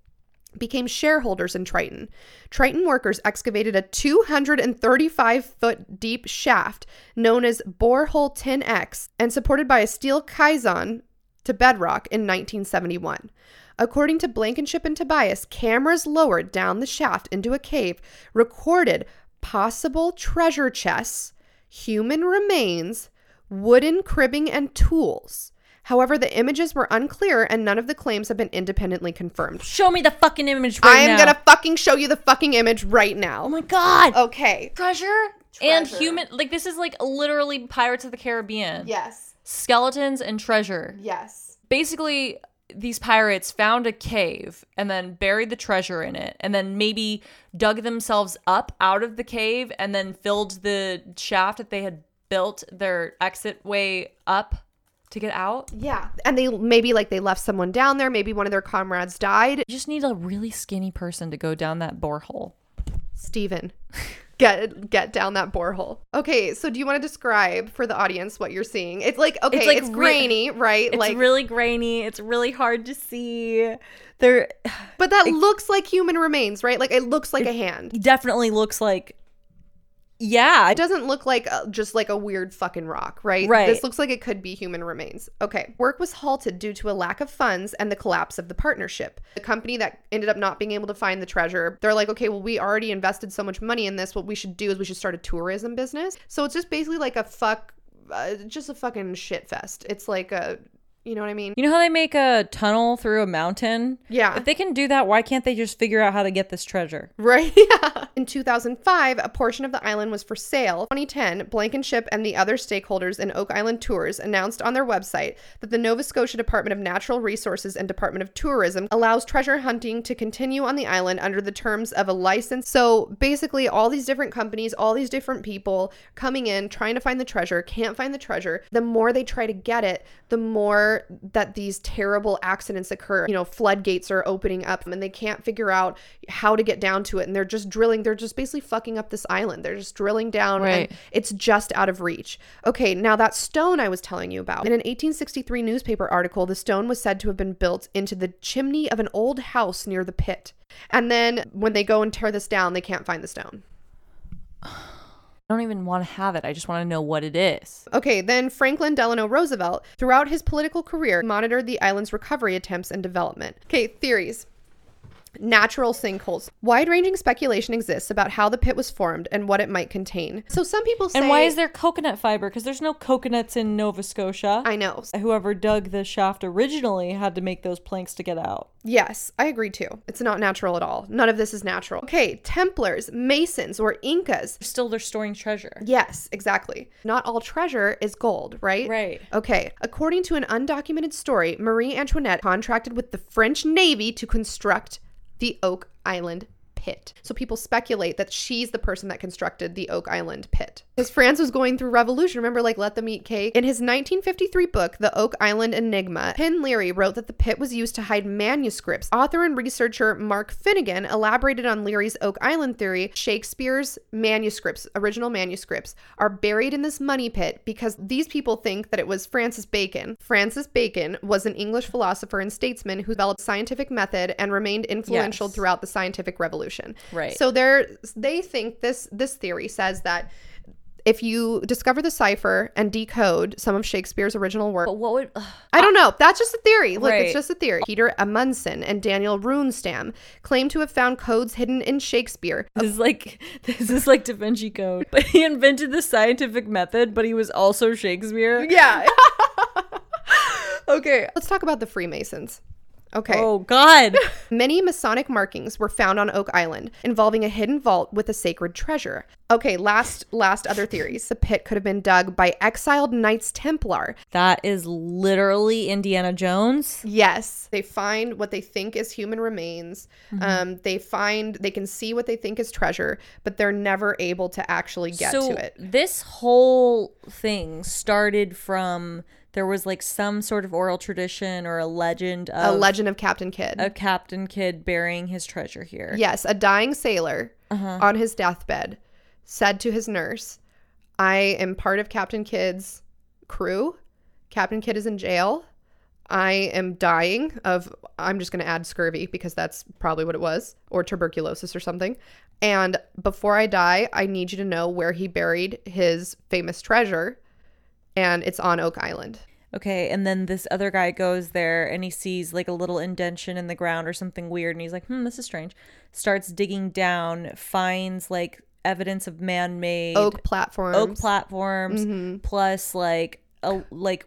Speaker 1: became shareholders in Triton. Triton workers excavated a 235 foot deep shaft known as Borehole 10X and supported by a steel caisson to bedrock in 1971. According to Blankenship and Tobias, cameras lowered down the shaft into a cave recorded possible treasure chests, human remains, wooden cribbing, and tools. However, the images were unclear and none of the claims have been independently confirmed.
Speaker 2: Show me the fucking image
Speaker 1: I am
Speaker 2: now.
Speaker 1: gonna fucking show you the fucking image right now.
Speaker 2: Oh my god.
Speaker 1: Okay.
Speaker 2: Treasure and
Speaker 1: Treasure.
Speaker 2: human like this is like literally Pirates of the Caribbean.
Speaker 1: Yes.
Speaker 2: Skeletons and treasure.
Speaker 1: Yes.
Speaker 2: Basically these pirates found a cave and then buried the treasure in it and then maybe dug themselves up out of the cave and then filled the shaft that they had built their exit way up to get out.
Speaker 1: Yeah. And they maybe like they left someone down there. Maybe one of their comrades died.
Speaker 2: You just need a really skinny person to go down that borehole.
Speaker 1: Steven. Get get down that borehole. Okay, so do you want to describe for the audience what you're seeing? It's like okay, it's,
Speaker 2: like re-
Speaker 1: grainy, right?
Speaker 2: It's
Speaker 1: like
Speaker 2: really grainy. It's really hard to see. There
Speaker 1: but that looks like human remains, right? Like it looks like a hand.
Speaker 2: definitely looks like yeah,
Speaker 1: It doesn't look like uh just like a weird fucking rock, right?
Speaker 2: Right.
Speaker 1: This looks like it could be human remains. Okay. Work was halted due to a lack of funds and the collapse of the partnership. The company that ended up not being able to find the treasure, they're like, okay, well, we already invested so much money in this. What we should do is we should start a tourism business. So it's just basically like a fuck, uh, just a fucking shit fest. It's like a, you know what I mean?
Speaker 2: You know how they make a tunnel through a mountain?
Speaker 1: Yeah.
Speaker 2: If they can do that, why can't they just figure out how to get this treasure?
Speaker 1: Right. Yeah. In 2005, a portion of the island was for sale. 2010, Blankenship and the other stakeholders in Oak Island Tours announced on their website that the Nova Scotia Department of Natural Resources and Department of Tourism allows treasure hunting to continue on the island under the terms of a license. So basically, all these different companies, all these different people coming in, trying to find the treasure, can't find the treasure. The more they try to get it, the more that these terrible accidents occur. You know, floodgates are opening up and they can't figure out how to get down to it. And they're just drilling, they're just basically fucking up this island. They're just drilling down
Speaker 2: Right.
Speaker 1: and it's just out of reach. Okay, now that stone I was telling you about. In an 1863 newspaper article, the stone was said to have been built into the chimney of an old house near the pit. And then when they go and tear this down, they can't find the stone.
Speaker 2: I don't even want to have it. I just want to know what it is.
Speaker 1: Okay, then Franklin Delano Roosevelt, throughout his political career, monitored the island's recovery attempts and development. Okay, theories. Natural sinkholes. Wide ranging speculation exists about how the pit was formed and what it might contain. So some people say.
Speaker 2: And why is there coconut fiber? Because there's no coconuts in Nova Scotia.
Speaker 1: I know.
Speaker 2: Whoever dug the shaft originally had to make those planks to get out.
Speaker 1: Yes, I agree too. It's not natural at all. None of this is natural. Okay, Templars, Masons, or Incas.
Speaker 2: Still, they're storing treasure.
Speaker 1: Yes, exactly. Not all treasure is gold, right?
Speaker 2: Right.
Speaker 1: Okay. According to an undocumented story, Marie Antoinette contracted with the French Navy to construct the Oak Island pit. So people speculate that she's the person that constructed the Oak Island pit. Because France was going through revolution. Remember, like, let them eat cake? In his 1953 book, The Oak Island Enigma, Penn Leary wrote that the pit was used to hide manuscripts. Author and researcher Mark Finnegan elaborated on Leary's Oak Island theory. Shakespeare's manuscripts, original manuscripts, are buried in this money pit because these people think that it was Francis Bacon. Francis Bacon was an English philosopher and statesman who developed scientific method and remained influential
Speaker 2: Yes.
Speaker 1: throughout the scientific revolution.
Speaker 2: Right.
Speaker 1: So they're they think this this theory says that if you discover the cipher and decode some of Shakespeare's original work,
Speaker 2: But what would
Speaker 1: I don't know. That's just a theory. Look,
Speaker 2: Right.
Speaker 1: it's just a theory. Peter Amundsen and Daniel Runestam claim to have found codes hidden in Shakespeare.
Speaker 2: this is like this is like Da Vinci Code. But he invented the scientific method, but he was also Shakespeare.
Speaker 1: Yeah. okay, let's talk about the Freemasons. Okay.
Speaker 2: Oh God.
Speaker 1: Many Masonic markings were found on Oak Island involving a hidden vault with a sacred treasure. Okay, last last other theories. The pit could have been dug by exiled Knights Templar.
Speaker 2: That is literally Indiana Jones.
Speaker 1: Yes, they find what they think is human remains. Um, they find they can see what they think is treasure, but they're never able to actually get
Speaker 2: so
Speaker 1: to it.
Speaker 2: this whole thing started from there was like some sort of oral tradition or a legend
Speaker 1: A legend of Captain Kidd.
Speaker 2: a Captain Kidd burying his treasure here.
Speaker 1: Yes, a dying sailor
Speaker 2: Uh-huh.
Speaker 1: on his deathbed said to his nurse, I am part of Captain Kidd's crew. Captain Kidd is in jail. I am dying of, I'm just going to add scurvy because that's probably what it was, or tuberculosis or something. And before I die, I need you to know where he buried his famous treasure. And it's on Oak Island.
Speaker 2: Okay, and then this other guy goes there and he sees like a little indention in the ground or something weird and he's like, "Hmm, this is strange." Starts digging down, finds like evidence of man-made
Speaker 1: Oak platforms.
Speaker 2: oak platforms
Speaker 1: Mhm.
Speaker 2: plus like a like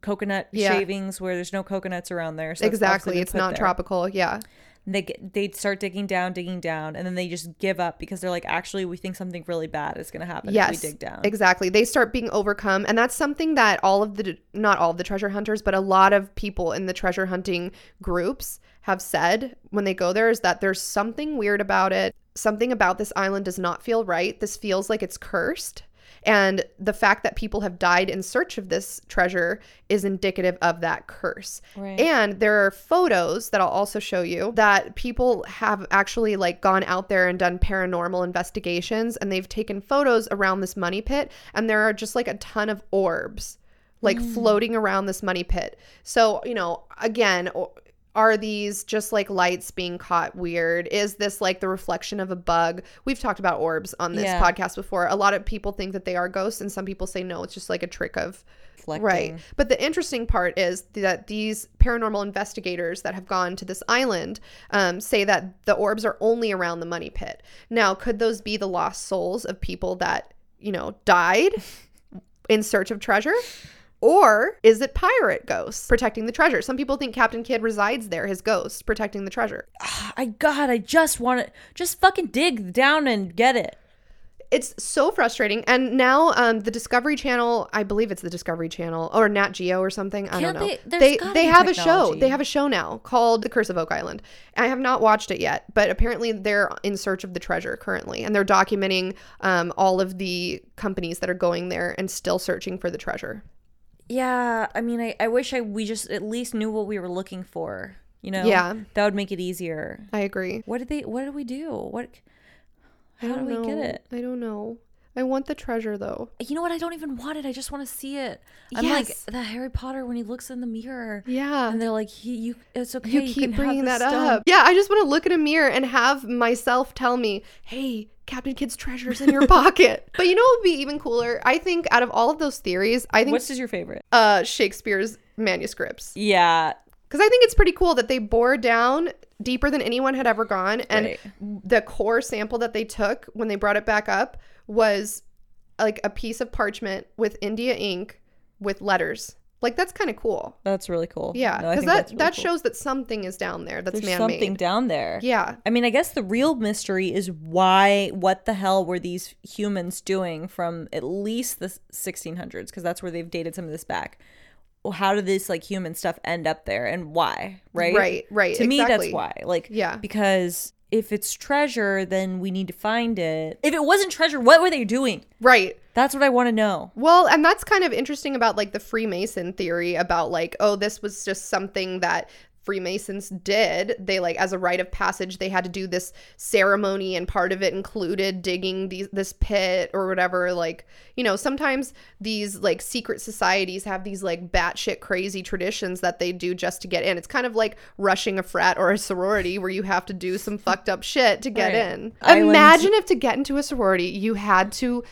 Speaker 2: coconut
Speaker 1: Yeah.
Speaker 2: shavings where there's no coconuts around there. So
Speaker 1: Exactly. It's not
Speaker 2: there.
Speaker 1: tropical. Yeah.
Speaker 2: They get, they start digging down, digging down, and then they just give up because they're like, actually, we think something really bad is going to happen
Speaker 1: yes,
Speaker 2: if we dig down.
Speaker 1: Exactly. They start being overcome. And that's something that all of the, not all of the treasure hunters, but a lot of people in the treasure hunting groups have said when they go there is that there's something weird about it. Something about this island does not feel right. This feels like it's cursed. And the fact that people have died in search of this treasure is indicative of that curse.
Speaker 2: Right.
Speaker 1: And there are photos that I'll also show you that people have actually like gone out there and done paranormal investigations and they've taken photos around this money pit and there are just like a ton of orbs like mm. floating around this money pit. So, you know, again, are these just like lights being caught weird? Is this like the reflection of a bug? We've talked about orbs on this
Speaker 2: Yeah.
Speaker 1: podcast before. A lot of people think that they are ghosts and some people say no, it's just like a trick of
Speaker 2: Reflecting.
Speaker 1: Right. But the interesting part is that these paranormal investigators that have gone to this island um, say that the orbs are only around the money pit. Now, could those be the lost souls of people that, you know, died in search of treasure? Or is it pirate ghosts protecting the treasure? Some people think Captain Kidd resides there, his ghost protecting the treasure.
Speaker 2: I God, I just want to just fucking dig down and get it.
Speaker 1: it's so frustrating. And now um, the Discovery Channel, I believe it's the Discovery Channel or Nat Geo or something. I
Speaker 2: Can't
Speaker 1: don't know.
Speaker 2: they-
Speaker 1: they they have a show. They have a show now called The Curse of Oak Island. I have not watched it yet, but apparently they're in search of the treasure currently, and they're documenting um, all of the companies that are going there and still searching for the treasure.
Speaker 2: Yeah, I mean, I, I wish I we just at least knew what we were looking for. You know,
Speaker 1: Yeah.
Speaker 2: that would make it easier.
Speaker 1: I agree.
Speaker 2: What did they? What did we do? What? How do we get
Speaker 1: know.
Speaker 2: it?
Speaker 1: I don't know. I want the treasure though.
Speaker 2: You know what? I don't even want it. I just want to see it. I'm
Speaker 1: Yes.
Speaker 2: like the Harry Potter when he looks in the mirror,
Speaker 1: Yeah.
Speaker 2: and they're like, "He, you, it's okay.
Speaker 1: you
Speaker 2: can
Speaker 1: keep bringing that
Speaker 2: stone."
Speaker 1: up. Yeah, I just want to look in a mirror and have myself tell me, "Hey, Captain Kidd's treasures in your pocket." But you know what would be even cooler? I think out of all of those theories, I think
Speaker 2: What's is your favorite?
Speaker 1: uh Shakespeare's manuscripts
Speaker 2: Yeah,
Speaker 1: because I think it's pretty cool that they bore down deeper than anyone had ever gone, and
Speaker 2: Right.
Speaker 1: the core sample that they took when they brought it back up was like a piece of parchment with India ink with letters. Like that's kind of cool.
Speaker 2: that's really cool.
Speaker 1: Yeah, because
Speaker 2: think
Speaker 1: that
Speaker 2: really
Speaker 1: that
Speaker 2: cool.
Speaker 1: shows that something is down there that's
Speaker 2: There's
Speaker 1: man-made.
Speaker 2: something down there.
Speaker 1: Yeah.
Speaker 2: I mean, I guess the real mystery is why, what the hell were these humans doing from at least the 1600s? Because that's where they've dated some of this back. Well, how did this like human stuff end up there and why? Right?
Speaker 1: Right, right,
Speaker 2: To me, that's why. Like,
Speaker 1: Yeah.
Speaker 2: because if it's treasure, then we need to find it. If it wasn't treasure, what were they doing?
Speaker 1: Right.
Speaker 2: That's what I want to know.
Speaker 1: Well, and that's kind of interesting about like the Freemason theory about like, oh, this was just something that Freemasons did. They like as a rite of passage, they had to do this ceremony, and part of it included digging these this pit or whatever. Like, you know, sometimes these like secret societies have these like batshit crazy traditions that they do just to get in. It's kind of like rushing a frat or a sorority where you have to do some fucked up shit to get
Speaker 2: Right.
Speaker 1: in.
Speaker 2: Islands-
Speaker 1: Imagine if to get into a sorority you had to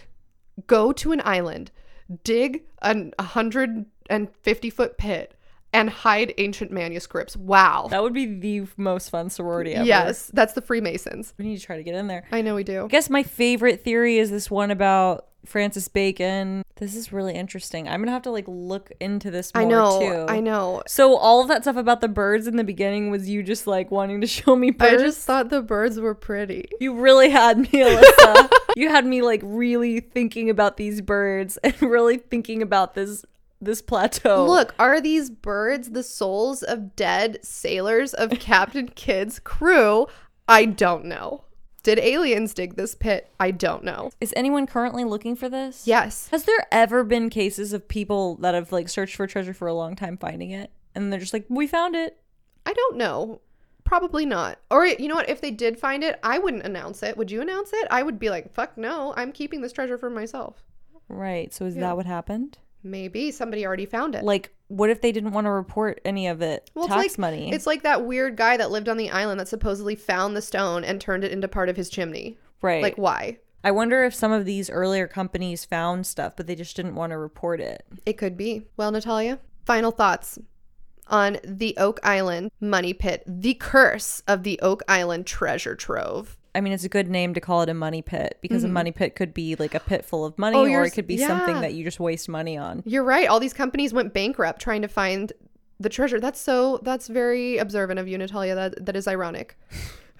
Speaker 1: go to an island, dig a 150 foot pit, and hide ancient manuscripts. Wow.
Speaker 2: That would be the most fun sorority ever.
Speaker 1: Yes, that's the Freemasons.
Speaker 2: We need to try to get in there.
Speaker 1: I know we do.
Speaker 2: I guess my favorite theory is this one about Francis Bacon. This is really interesting. I'm gonna have to like look into this more
Speaker 1: I know.
Speaker 2: too.
Speaker 1: I know.
Speaker 2: So all of that stuff about the birds in the beginning was you just like wanting to show me
Speaker 1: I just thought the birds were pretty.
Speaker 2: you really had me, Alyssa. you had me like really thinking about these birds and really thinking about this this plateau.
Speaker 1: Look, are these birds the souls of dead sailors of Captain Kidd's crew? I don't know. Did aliens dig this pit? I don't know.
Speaker 2: is anyone currently looking for this?
Speaker 1: Yes.
Speaker 2: Has there ever been cases of people that have like searched for treasure for a long time finding it and they're just like, we found it?
Speaker 1: I don't know. Probably not. Or you know what? If they did find it, I wouldn't announce it. Would you announce it? I would be like, fuck no, I'm keeping this treasure for myself.
Speaker 2: Right. So is
Speaker 1: Yeah.
Speaker 2: that what happened?
Speaker 1: Maybe somebody already found it.
Speaker 2: Like, what if they didn't want to report any of it?
Speaker 1: Well, it's like-
Speaker 2: money.
Speaker 1: It's like that weird guy that lived on the island that supposedly found the stone and turned it into part of his chimney.
Speaker 2: right.
Speaker 1: Like, why?
Speaker 2: I wonder if some of these earlier companies found stuff, but they just didn't want to report it.
Speaker 1: It could be. Well, Natalia, final thoughts on the Oak Island money pit, the curse of the Oak Island treasure trove.
Speaker 2: I mean, it's a good name to call it a money pit because a money pit could be like a pit full of money,
Speaker 1: Mm-hmm. Oh,
Speaker 2: or it could be something that you just waste money on.
Speaker 1: You're right. All these companies went bankrupt trying to find the treasure. That's so, that's very observant of you, Natalia. That, that is ironic.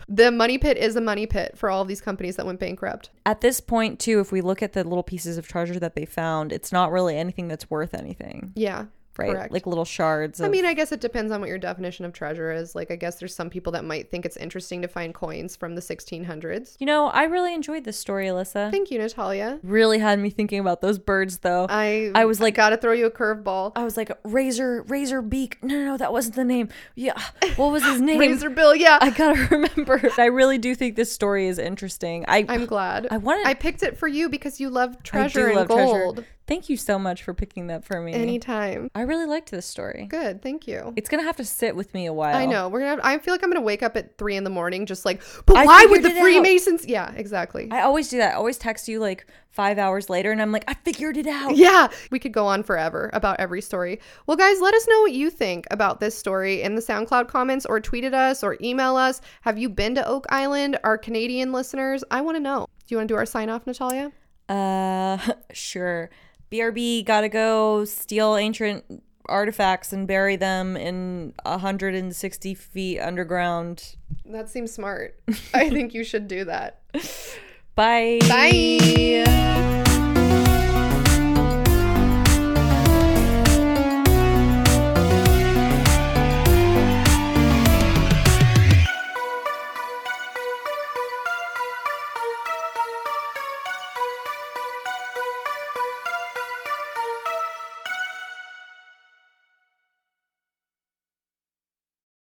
Speaker 1: the money pit is a money pit for all of these companies that went bankrupt.
Speaker 2: At this point, too, if we look at the little pieces of treasure that they found, it's not really anything that's worth anything,
Speaker 1: Yeah.
Speaker 2: Right?
Speaker 1: Correct.
Speaker 2: Like little shards. Of,
Speaker 1: I mean, I guess it depends on what your definition of treasure is. Like, I guess there's some people that might think it's interesting to find coins from the 1600s.
Speaker 2: you know, I really enjoyed this story, Alyssa.
Speaker 1: Thank you, Natalia.
Speaker 2: really had me thinking about those birds, though.
Speaker 1: I
Speaker 2: I was like-
Speaker 1: gotta throw you a curveball.
Speaker 2: I was like, Razor, Razor Beak. No, no, no, that wasn't the name. Yeah, what was his name?
Speaker 1: Razor Bill, yeah.
Speaker 2: I gotta remember. I really do think this story is interesting. I
Speaker 1: I'm glad.
Speaker 2: I wanted.
Speaker 1: I picked it for you because you love
Speaker 2: I
Speaker 1: treasure
Speaker 2: do
Speaker 1: and
Speaker 2: love
Speaker 1: gold.
Speaker 2: treasure. Thank you so much for picking that for me.
Speaker 1: Anytime.
Speaker 2: I really liked this story.
Speaker 1: Good, thank you.
Speaker 2: It's gonna have to sit with me a while.
Speaker 1: I know. We're gonna. Have, I feel like I'm gonna wake up at three in the morning, just like. But
Speaker 2: I
Speaker 1: why would the
Speaker 2: it out."
Speaker 1: Freemasons? Yeah, exactly.
Speaker 2: I always do that. I always text you like five hours later, and I'm like, I figured it out.
Speaker 1: Yeah, we could go on forever about every story. Well, guys, let us know what you think about this story in the SoundCloud comments or tweet at us or email us. Have you been to Oak Island? Our Canadian listeners, I want to know. Do you want to do our sign off, Natalia?
Speaker 2: Uh, sure. BRB gotta go steal ancient artifacts and bury them in 160 feet underground.
Speaker 1: That seems smart. I think you should do that.
Speaker 2: Bye.
Speaker 1: Bye.